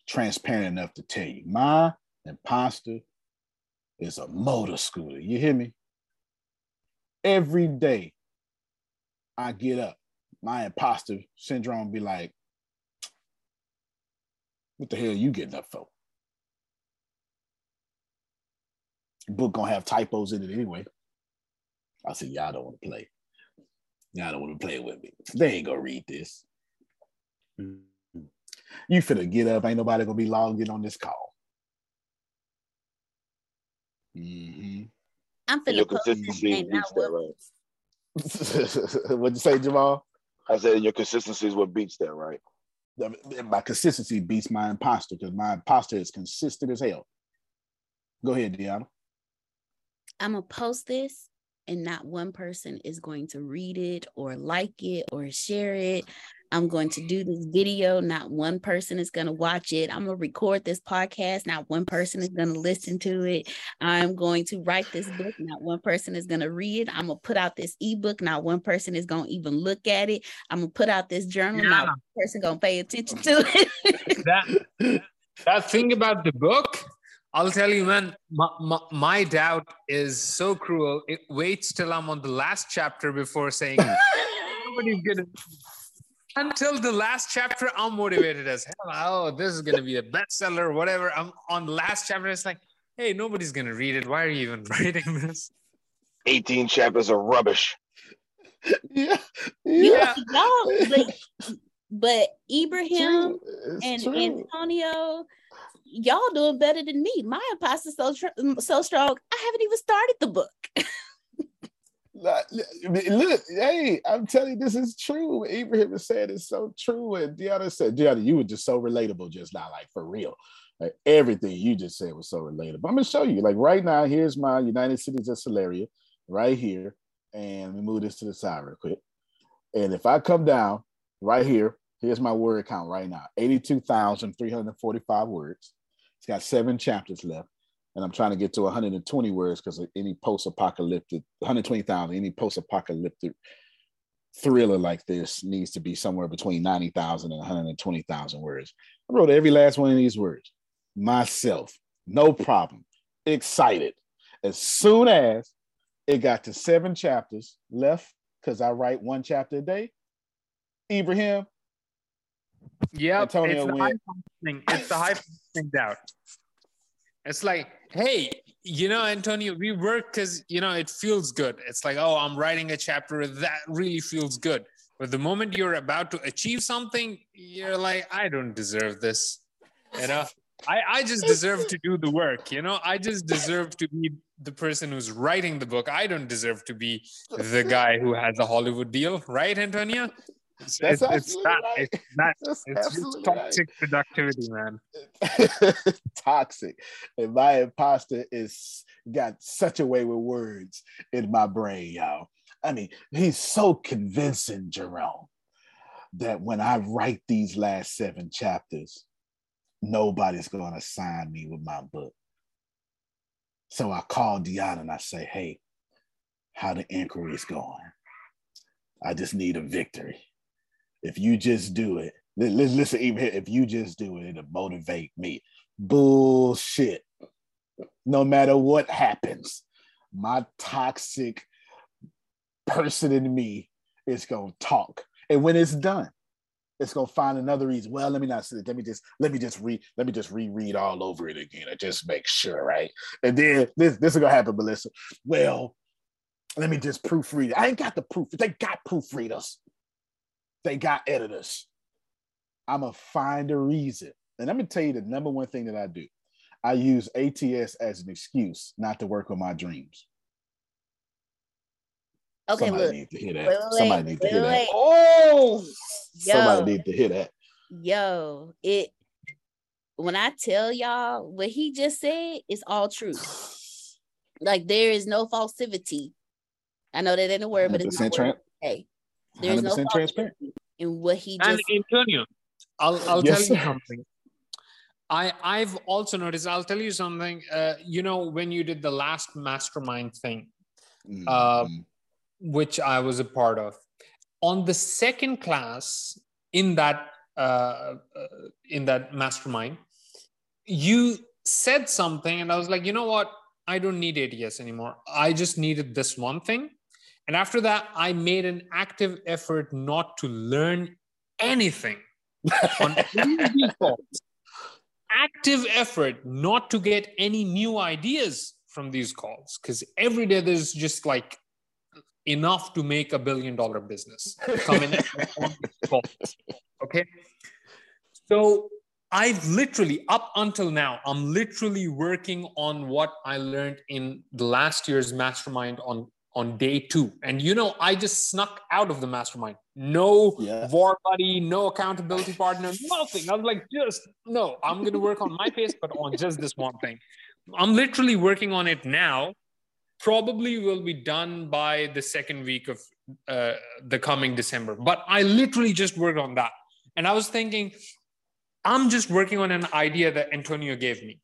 transparent enough to tell you my imposter is a motor scooter. You hear me? Every day I get up, my imposter syndrome be like, what the hell are you getting up for? Book gonna have typos in it anyway. I said, y'all don't want to play. Y'all don't want to play with me. They ain't gonna read this. Mm-hmm. You finna get up. Ain't nobody gonna be logged in on this call. Mm-hmm. I'm finna post consistency beats that, right? What'd you say, Jamal? I said your consistency is what beats that, right? My consistency beats my imposter because my imposter is consistent as hell. Go ahead, Deanna. I'm gonna post this and not one person is going to read it or like it or share it. I'm going to do this video. Not one person is going to watch it. I'm going to record this podcast. Not one person is going to listen to it. I'm going to write this book. Not one person is going to read it. I'm going to put out this ebook. Not one person is going to even look at it. I'm going to put out this journal. Yeah. Not one person going to pay attention to it. that, that thing about the book, I'll tell you, man, my, my, my, doubt is so cruel. It waits till I'm on the last chapter before saying, nobody's going to until the last chapter, I'm motivated as hell. Oh, this is gonna be a bestseller, whatever. I'm on the last chapter. It's like, hey, nobody's gonna read it. Why are you even writing this? 18 chapters of rubbish. yeah, yeah. No, but, but Ibrahim and true. Antonio, y'all doing better than me. My imposter so tr- mm, so strong. I haven't even started the book. Look, hey, I'm telling you, this is true. What Ibrahim has said is so true. And Deanna said, Deanna, you were just so relatable just now, like for real. Like everything you just said was so relatable. I'm gonna show you. Like right now, here's my United Cities of Solaria right here. And me move this to the side real quick. And if I come down right here, here's my word count right now 82,345 words. It's got seven chapters left and I'm trying to get to 120 words because any post-apocalyptic 120,000, any post-apocalyptic thriller like this needs to be somewhere between 90,000 and 120,000 words. I wrote every last one of these words myself, no problem, excited. As soon as it got to seven chapters left, because I write one chapter a day, Ibrahim. Yeah, it's the high thing. It's the high thing doubt. It's like, hey, you know, Antonio, we work because, you know, it feels good. It's like, oh, I'm writing a chapter that really feels good. But the moment you're about to achieve something, you're like, I don't deserve this. You know, I, I just deserve to do the work. You know, I just deserve to be the person who's writing the book. I don't deserve to be the guy who has a Hollywood deal, right, Antonio? It's, That's it's, it's not, right. it's not, That's it's just toxic right. productivity, man. toxic. And my imposter is got such a way with words in my brain, y'all. I mean, he's so convincing, Jerome, that when I write these last seven chapters, nobody's going to sign me with my book. So I call Deanna and I say, hey, how the inquiry is going. I just need a victory if you just do it, listen, even here, if you just do it, it'll motivate me. Bullshit. No matter what happens, my toxic person in me is gonna talk. And when it's done, it's gonna find another reason. Well, let me not say Let me just let me just read. Let me just reread all over it again and just make sure, right? And then this this is gonna happen, Melissa. Well, let me just proofread it. I ain't got the proof. They got proofreaders. They got editors. I'm gonna find a reason. And let me tell you the number one thing that I do. I use ATS as an excuse not to work on my dreams. Okay, Somebody look. need to hear that. Wait, wait, Somebody need to wait, hear wait. that. Oh, Yo. somebody need to hear that. Yo, it when I tell y'all what he just said it's all true. Like there is no falsivity. I know that ain't a word, but it's not 100% Hey, there's no 100% transparent. in what he And Antonio, I'll, I'll Yes, tell you sir. something. I, I've also noticed, I'll tell you something. Uh, you know, when you did the last mastermind thing, uh, which I was a part of, on the second class in that uh, uh, in that mastermind, you said something, and I was like, you know what? I don't need ATS anymore. I just needed this one thing. And after that, I made an active effort not to learn anything on any these calls. Active effort not to get any new ideas from these calls because every day there's just like enough to make a billion dollar business coming on these calls. Okay. So I've literally, up until now, I'm literally working on what I learned in the last year's mastermind on, on day two. And you know, I just snuck out of the mastermind. No war buddy, no accountability partner, nothing. I was like, just no, I'm going to work on my pace, but on just this one thing. I'm literally working on it now. Probably will be done by the second week of uh, the coming December. But I literally just worked on that. And I was thinking, I'm just working on an idea that Antonio gave me.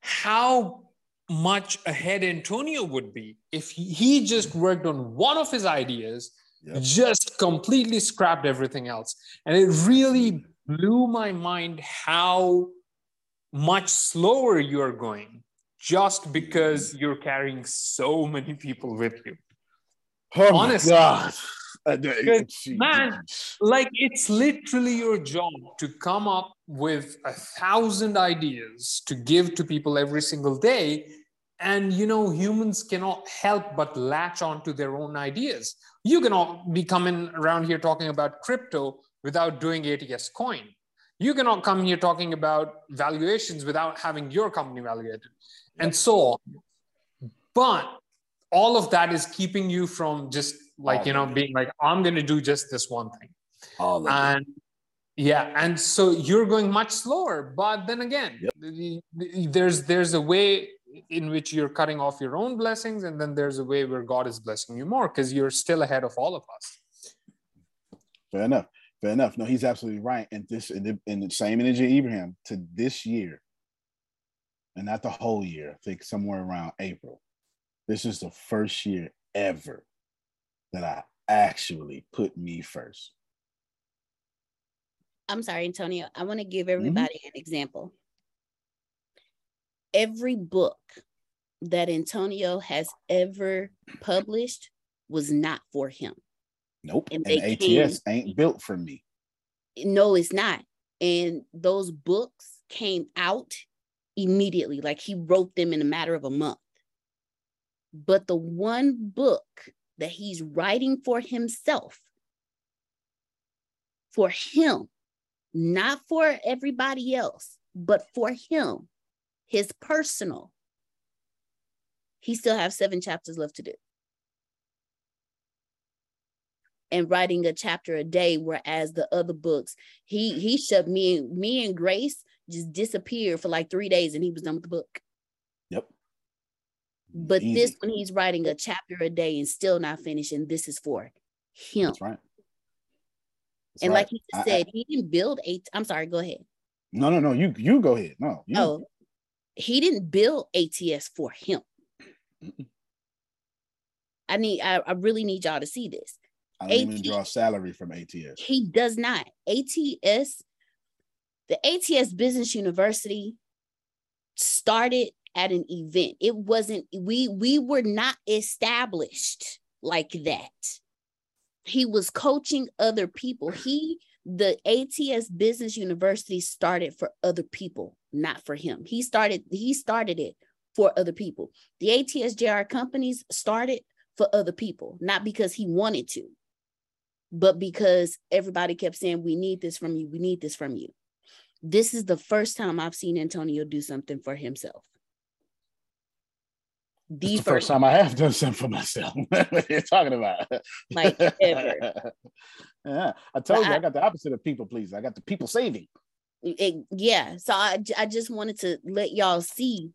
How much ahead Antonio would be if he just worked on one of his ideas, just completely scrapped everything else. And it really blew my mind how much slower you're going just because you're carrying so many people with you. Oh my Honestly. God. Uh, man, like it's literally your job to come up with a thousand ideas to give to people every single day. And you know, humans cannot help but latch onto their own ideas. You cannot be coming around here talking about crypto without doing ATS coin. You cannot come here talking about valuations without having your company valuated, and so on. But all of that is keeping you from just like you know being like i'm going to do just this one thing All of it. and yeah and so you're going much slower but then again the- there's there's a way in which you're cutting off your own blessings and then there's a way where god is blessing you more because you're still ahead of all of us Fair enough. Fair enough. No, he's absolutely right. And this, in the, in the same energy, Abraham, to this year, and not the whole year. I think somewhere around April. This is the first year ever that I actually put me first. I'm sorry, Antonio. I want to give Mm-hmm. everybody an example. Every book that Antonio has ever published was not for him. Nope. And And, ATS ain't built for me. No, it's not. And those books came out immediately. Like he wrote them in a matter of a month. But the one book that he's writing for himself, for him, not for everybody else, but for him, his personal, he still has seven chapters left to do. And writing a chapter a day, whereas the other books, he he shut me me and Grace just disappeared for like three days, and he was done with the book. Yep. But Easy. this one, he's writing a chapter a day and still not finishing, this is for him. That's right. That's and right. like he I- I- said, he didn't build eight. I'm sorry, go ahead. no, no, no. You you go ahead. No. You. No, he didn't build ATS for him. I need, I, I really need y'all to see this. I don't even draw salary from ATS. He does not. ATS, the ATS Business University started at an event. It wasn't, we we were not established like that. He was coaching other people. He the ATS Business University started for other people, not for him. He started he started it for other people. The ATS JR companies started for other people, not because he wanted to, but because everybody kept saying, We need this from you, we need this from you. This is the first time I've seen Antonio do something for himself. The, first, first time I have done something for myself. what are you talking about? Like ever. yeah, I told but you I, I, got the opposite of people pleasing. I got the people saving. It, yeah, so I, I just wanted to let y'all see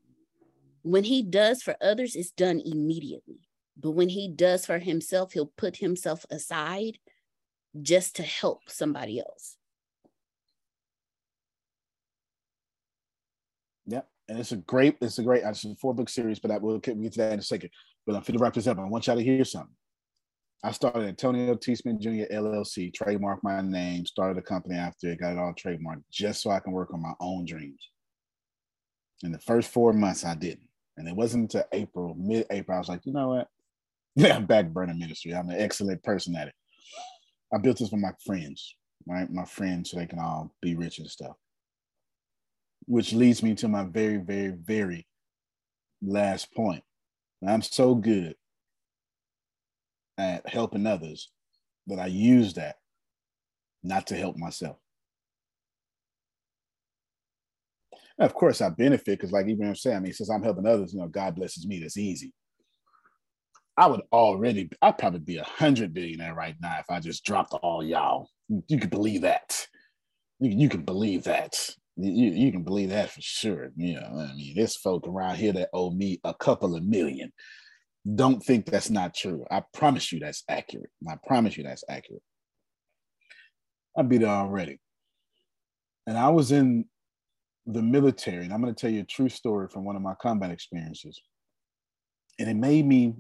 when he does for others, it's done immediately. But when he does for himself, he'll put himself aside just to help somebody else. Yep. And it's a great, it's a great, it's a four book series, but I will get to that in a second. But I'm to wrap this up. I want y'all to hear something. I started Antonio T. Smith Jr. LLC, trademark my name, started a company after it, got it all trademarked just so I can work on my own dreams. In the first four months, I didn't. And it wasn't until April, mid April, I was like, you know what? Yeah, I'm back burner ministry. I'm an excellent person at it. I built this for my friends, right? My friends, so they can all be rich and stuff. Which leads me to my very, very, very last point. I'm so good at helping others that I use that not to help myself. of course, I benefit because, like even I'm saying, I mean, since I'm helping others, you know, God blesses me. That's easy. I would already, I'd probably be a hundred billionaire right now if I just dropped all y'all. You could believe that. You, you can believe that. You, you can believe that for sure. You know, I mean, there's folk around here that owe me a couple of million. Don't think that's not true. I promise you that's accurate. I promise you that's accurate. I'd be there already. And I was in the military, and I'm going to tell you a true story from one of my combat experiences. And it made me,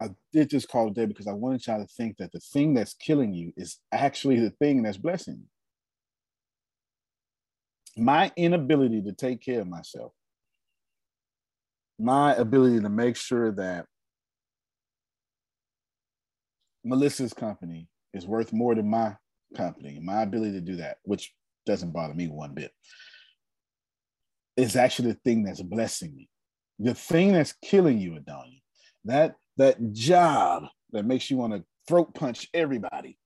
I did this call today because I wanted y'all to think that the thing that's killing you is actually the thing that's blessing you. My inability to take care of myself, my ability to make sure that Melissa's company is worth more than my company, my ability to do that, which doesn't bother me one bit. is actually the thing that's blessing me. The thing that's killing you, Adonia, that that job that makes you want to throat punch everybody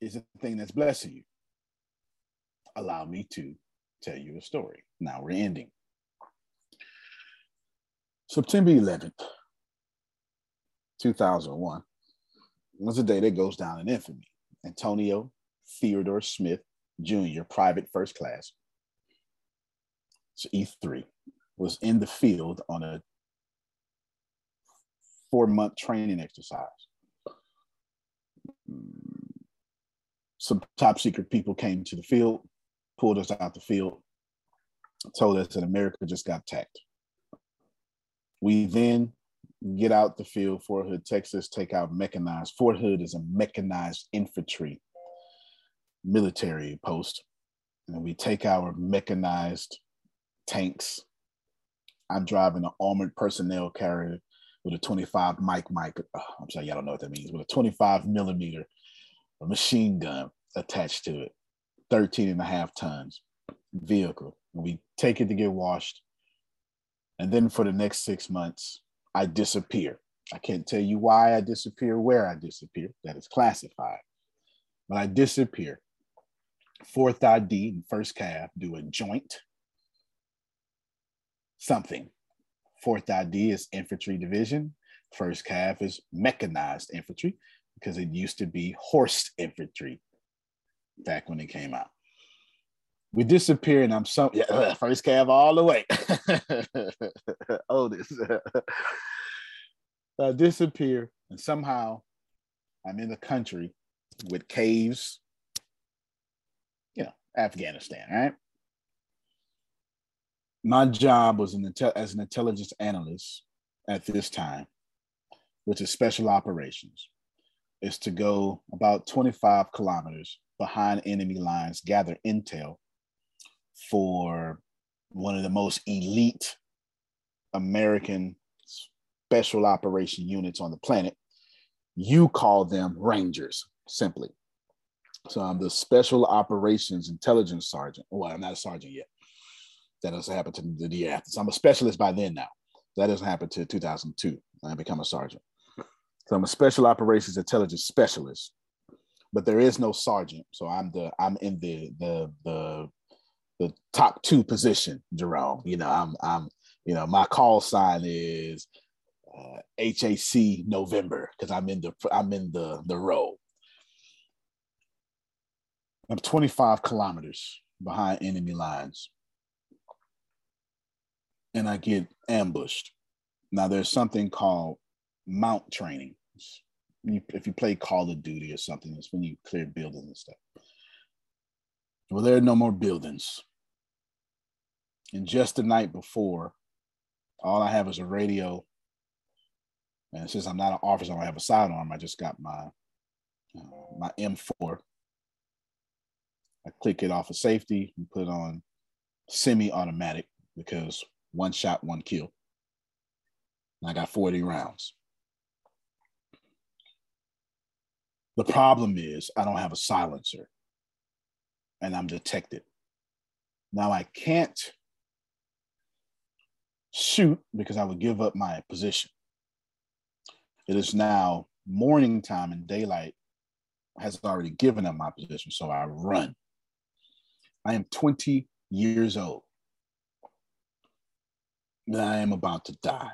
is the thing that's blessing you. Allow me to tell you a story. Now we're ending. September 11th, 2001 was a day that goes down in infamy. Antonio Theodore Smith Jr., private first class. So E3 was in the field on a four month training exercise. Some top secret people came to the field, pulled us out the field, told us that America just got attacked. We then get out the field, Fort Hood, Texas, take out mechanized. Fort Hood is a mechanized infantry military post and we take our mechanized tanks. I'm driving an armored personnel carrier with a 25 mike mike. Oh, I'm sorry, y'all don't know what that means. With a 25 millimeter machine gun attached to it, 13 and a half tons vehicle. And we take it to get washed. And then for the next six months, I disappear. I can't tell you why I disappear, where I disappear. That is classified. But I disappear fourth ID and first cav do a joint something. Fourth ID is infantry division. First cav is mechanized infantry because it used to be horse infantry back when it came out. We disappear and I'm so yeah, first cav all the way. Oldest. I disappear and somehow I'm in the country with caves Yeah, Afghanistan, right? My job was an as an intelligence analyst at this time which is special operations, is to go about 25 kilometers behind enemy lines, gather intel for one of the most elite American special operation units on the planet. You call them Rangers, simply. So I'm the Special Operations Intelligence Sergeant. Well, I'm not a sergeant yet. That doesn't happen to the year after. So I'm a specialist by then now. That doesn't happen to 2002. I become a sergeant. So I'm a Special Operations Intelligence Specialist, but there is no sergeant. So I'm the I'm in the the the the top two position, Jerome. You know, I'm I'm you know my call sign is uh, HAC November because I'm in the I'm in the the row. I'm 25 kilometers behind enemy lines. And I get ambushed. Now, there's something called MOUT training. If you play Call of Duty or something, it's when you clear buildings and stuff. Well, there are no more buildings. And just the night before, all I have is a radio. And since I'm not an officer, I don't have a sidearm. I just got my uh, my M4 I click it off of safety and put on semi-automatic because one shot, one kill. And I got 40 rounds. The problem is I don't have a silencer and I'm detected. Now I can't shoot because I would give up my position. It is now morning time and daylight has already given up my position, so I run. I am 20 years old. And I am about to die.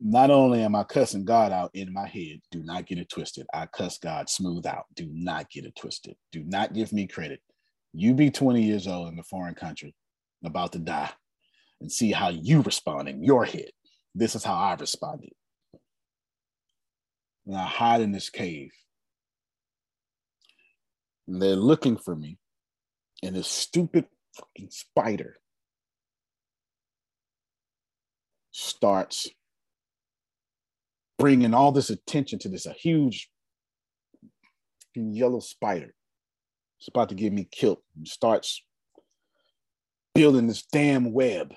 Not only am I cussing God out in my head, do not get it twisted. I cuss God smooth out. Do not get it twisted. Do not give me credit. You be 20 years old in a foreign country, about to die, and see how you respond in your head. This is how I responded. And I hide in this cave and they're looking for me. And this stupid fucking spider starts bringing all this attention to this a huge yellow spider. It's about to get me killed. And starts building this damn web.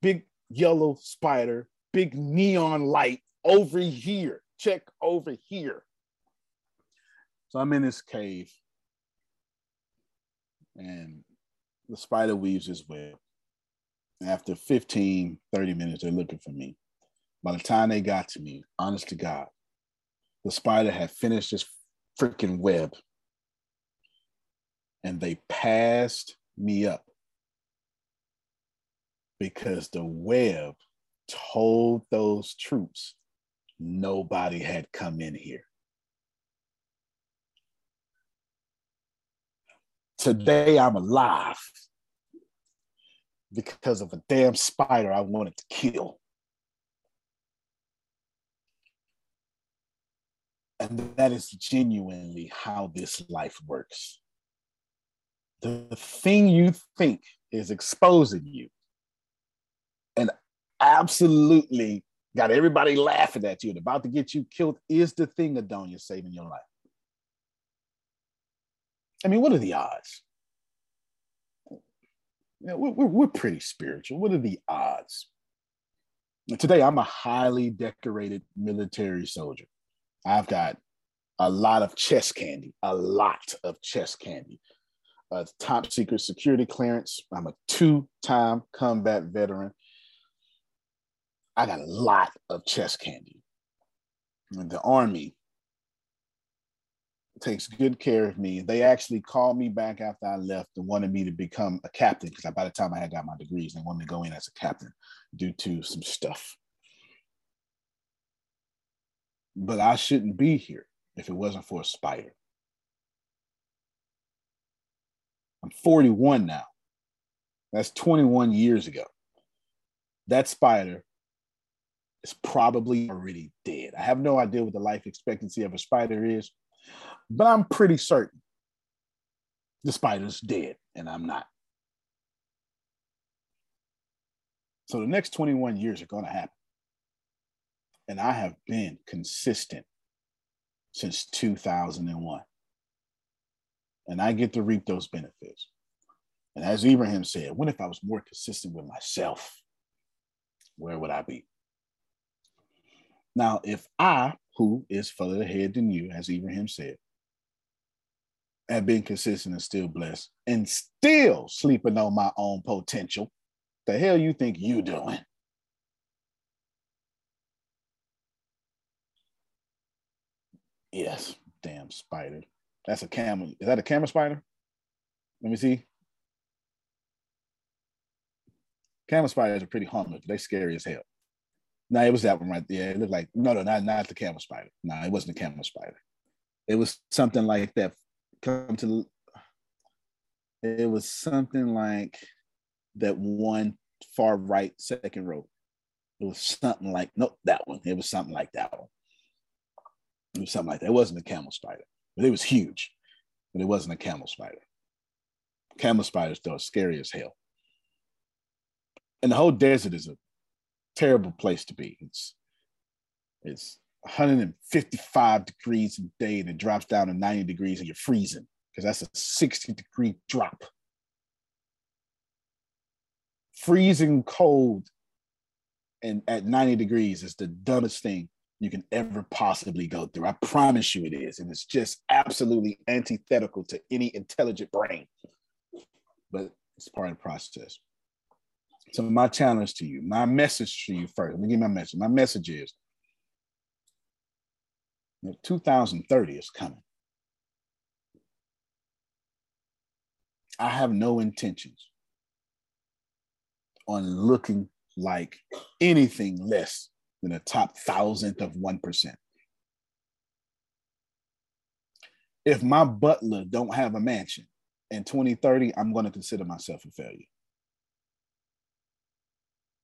Big yellow spider, big neon light over here. Check over here. So I'm in this cave and the spider weaves his web. After 15, 30 minutes, they're looking for me. By the time they got to me, honest to God, the spider had finished his freaking web and they passed me up because the web told those troops nobody had come in here. Today I'm alive because of a damn spider I wanted to kill. And that is genuinely how this life works. The thing you think is exposing you and absolutely got everybody laughing at you and about to get you killed is the thing, Adonia, saving your life. I mean, what are the odds? You know, we're, we're pretty spiritual. What are the odds? Today, I'm a highly decorated military soldier. I've got a lot of chest candy, a lot of chest candy. A top secret security clearance. I'm a two time combat veteran. I got a lot of chest candy. And the Army takes good care of me. They actually called me back after I left and wanted me to become a captain because by the time I had got my degrees, they wanted to go in as a captain due to some stuff. But I shouldn't be here if it wasn't for a spider. I'm 41 now. That's 21 years ago. That spider is probably already dead. I have no idea what the life expectancy of a spider is, but I'm pretty certain the spider's dead and I'm not. So the next 21 years are going to happen. And I have been consistent since 2001. And I get to reap those benefits. And as Ibrahim said, what if I was more consistent with myself? Where would I be? Now, if I, who is further ahead than you, as Ibrahim said, have been consistent and still blessed and still sleeping on my own potential, the hell you think you doing? Yes, damn spider. That's a camera. Is that a camel spider? Let me see. Camel spiders are pretty harmless. They're scary as hell. No, it was that one right there. It looked like no, no, not not the camel spider. No, it wasn't the camel spider. It was something like that. Come to. It was something like that one far right second row. It was something like nope that one. It was something like that one. Something like that. It wasn't a camel spider, but it was huge. But it wasn't a camel spider. Camel spiders though are scary as hell. And the whole desert is a terrible place to be. It's it's 155 degrees a day and it drops down to 90 degrees and you're freezing because that's a 60 degree drop. Freezing cold and at 90 degrees is the dumbest thing you can ever possibly go through. I promise you it is. And it's just absolutely antithetical to any intelligent brain. But it's part of the process. So my challenge to you, my message to you first. Let me give my message. My message is 2030 is coming. I have no intentions on looking like anything less than a top thousandth of 1%. If my butler don't have a mansion in 2030, I'm going to consider myself a failure.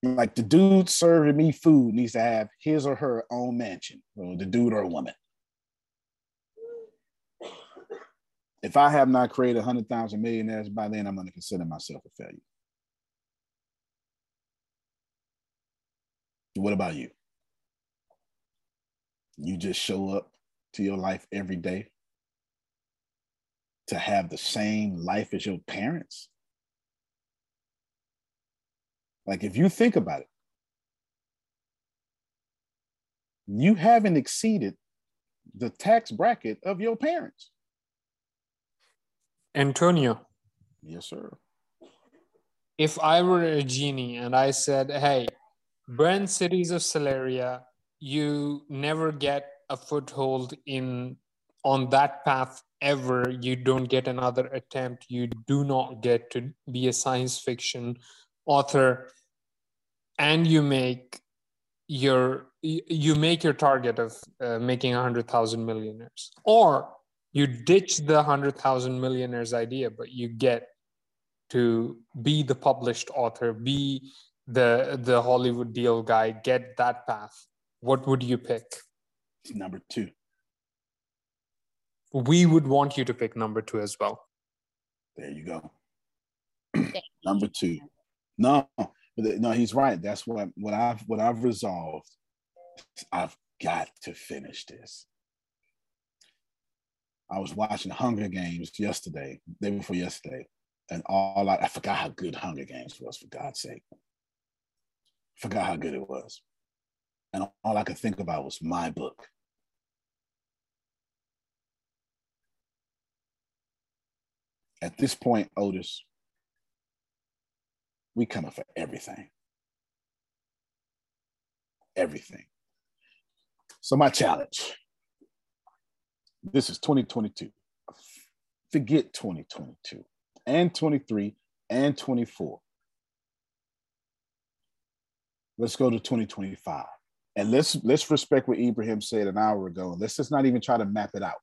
Like the dude serving me food needs to have his or her own mansion, or the dude or woman. If I have not created 100,000 millionaires by then, I'm going to consider myself a failure. What about you? You just show up to your life every day to have the same life as your parents? Like, if you think about it, you haven't exceeded the tax bracket of your parents. Antonio. Yes, sir. If I were a genie and I said, hey, burn cities of Celeria, you never get a foothold in on that path ever. You don't get another attempt. You do not get to be a science fiction author and you make your you make your target of uh, making 100,000 millionaires or you ditch the 100,000 millionaires idea but you get to be the published author be the the hollywood deal guy get that path what would you pick number 2 we would want you to pick number 2 as well there you go number 2 no no, he's right. That's what what I've what I've resolved. I've got to finish this. I was watching Hunger Games yesterday, day before yesterday, and all I, I forgot how good Hunger Games was. For God's sake, forgot how good it was, and all I could think about was my book. At this point, Otis, we coming for everything. Everything. So my challenge. This is 2022. Forget 2022 and 23 and 24. Let's go to 2025. And let's let's respect what Ibrahim said an hour ago. Let's just not even try to map it out.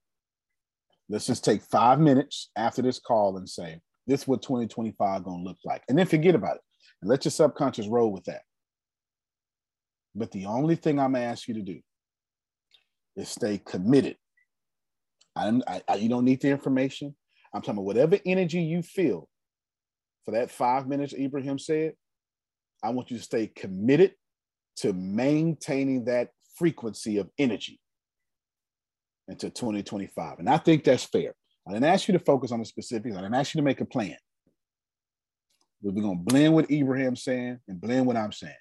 Let's just take five minutes after this call and say, this is what 2025 gonna look like. And then forget about it. And let your subconscious roll with that. But the only thing I'm gonna ask you to do is stay committed. I, I, you don't need the information. I'm talking about whatever energy you feel for that five minutes Ibrahim said. I want you to stay committed to maintaining that frequency of energy into 2025. And I think that's fair. I didn't ask you to focus on the specifics. I didn't ask you to make a plan. We're going to blend what Ibrahim's saying and blend what I'm saying.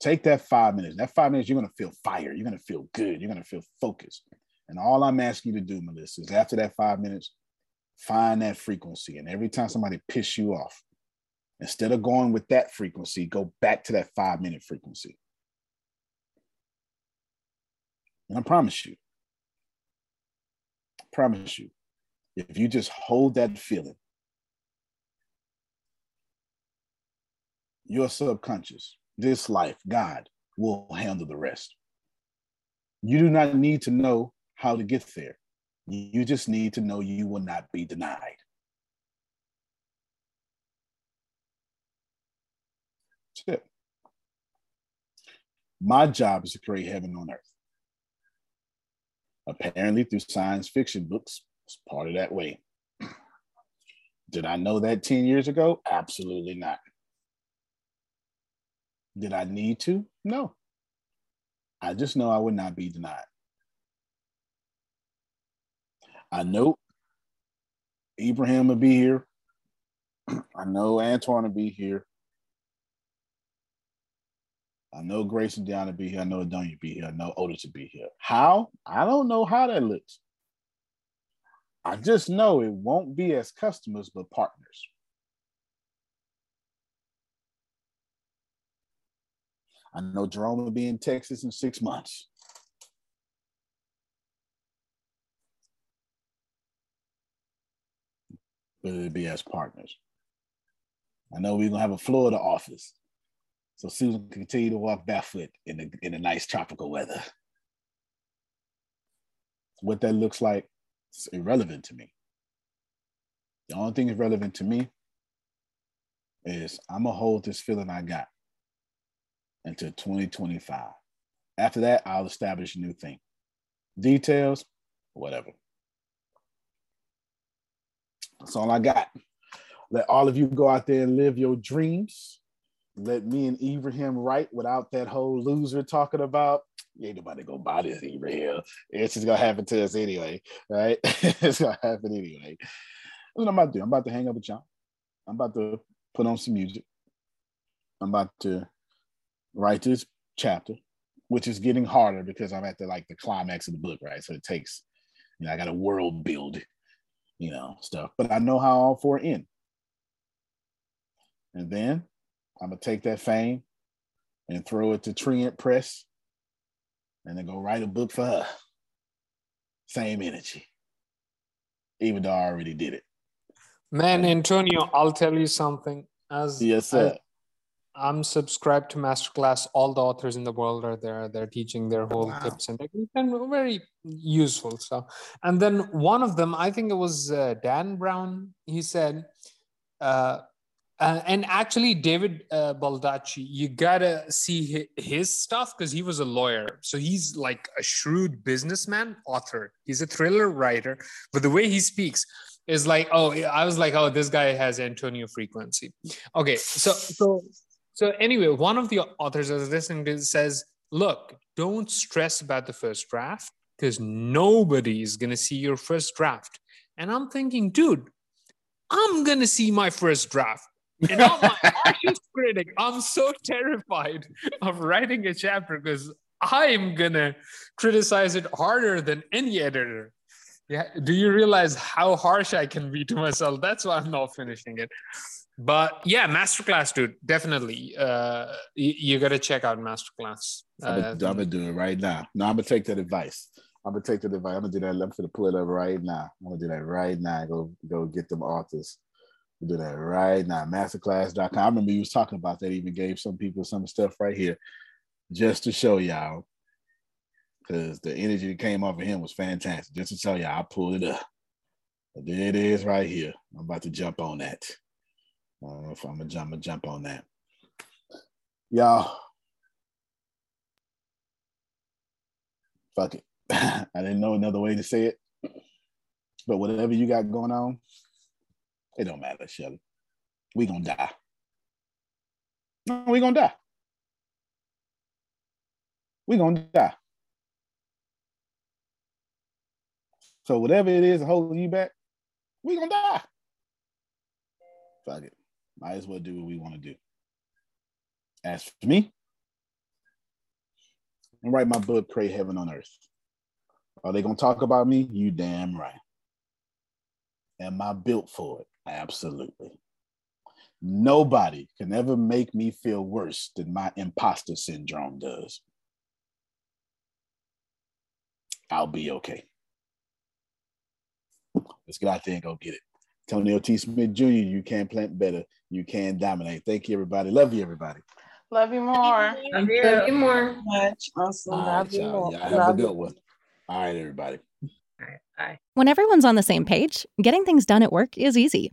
Take that five minutes. That five minutes, you're going to feel fire. You're going to feel good. You're going to feel focused. And all I'm asking you to do, Melissa, is after that five minutes, find that frequency. And every time somebody piss you off, instead of going with that frequency, go back to that five minute frequency. And I promise you, I promise you, if you just hold that feeling, your subconscious, this life, God will handle the rest. You do not need to know how to get there. You just need to know you will not be denied. That's it. My job is to create heaven on earth. Apparently, through science fiction books, it's part of that way. Did I know that 10 years ago? Absolutely not. Did I need to? No. I just know I would not be denied. I know Ibrahim will be here. I know Antoine will be here. I know Grace and Diana be here. I know Adonia be here. I know Otis to be here. How? I don't know how that looks. I just know it won't be as customers, but partners. I know Jerome will be in Texas in six months. But it'll be as partners. I know we're gonna have a Florida office. So Susan can continue to walk barefoot in the in the nice tropical weather. What that looks like is irrelevant to me. The only thing that's relevant to me is I'm gonna hold this feeling I got until 2025. After that, I'll establish a new thing. Details, whatever. That's all I got. Let all of you go out there and live your dreams. Let me and Ibrahim write without that whole loser talking about ain't nobody gonna buy this Ibrahim. It's just gonna happen to us anyway, right? it's gonna happen anyway. What I'm about to do. I'm about to hang up with y'all. I'm about to put on some music. I'm about to write this chapter, which is getting harder because I'm at the like the climax of the book, right? So it takes, you know, I got a world build, you know, stuff. But I know how all four end. And then I'm gonna take that fame and throw it to Trient Press and then go write a book for her. Same energy. Even though I already did it. Man, Antonio, I'll tell you something. As yes, sir. I'm subscribed to Masterclass. All the authors in the world are there. They're teaching their whole wow. tips and techniques and very useful stuff. And then one of them, I think it was uh, Dan Brown, he said, uh, uh, and actually, David uh, Baldacci, you gotta see his stuff because he was a lawyer. So he's like a shrewd businessman, author. He's a thriller writer, but the way he speaks is like, oh, I was like, oh, this guy has Antonio frequency. Okay, so so so anyway, one of the authors I was listening to says, look, don't stress about the first draft because nobody is gonna see your first draft. And I'm thinking, dude, I'm gonna see my first draft and I'm my critic. I'm so terrified of writing a chapter because I'm gonna criticize it harder than any editor. Yeah. Do you realize how harsh I can be to myself? That's why I'm not finishing it. But yeah, masterclass, dude, definitely. Uh, you, you got to check out masterclass. Uh, I'm, gonna, I'm gonna do it right now. No, I'm gonna take that advice. I'm gonna take that advice. I'm gonna do that. I'm gonna pull it up right now. I'm gonna do that right now. Go go get them authors do that right now. Masterclass.com. I remember you was talking about that. Even gave some people some stuff right here just to show y'all. Because the energy that came off of him was fantastic. Just to show y'all, I pulled it up. But there it is right here. I'm about to jump on that. I don't know if I'm gonna jump, I'm gonna jump on that. Y'all. Fuck it. I didn't know another way to say it. But whatever you got going on, it don't matter, Shelly. We gonna die. No, we gonna die. We gonna die. So whatever it is holding you back, we gonna die. Fuck it. Might as well do what we want to do. As for me, and write my book, Pray Heaven on Earth. Are they gonna talk about me? You damn right. Am I built for it? Absolutely. Nobody can ever make me feel worse than my imposter syndrome does. I'll be okay. Let's get out there and go get it. Tony T. Smith Jr., you can plant better. You can dominate. Thank you, everybody. Love you, everybody. Love you more. Love you, Love you more. Much. Awesome. All Love right, you y'all. more. Y'all have Love a good you. one. All right, everybody. Bye. When everyone's on the same page, getting things done at work is easy.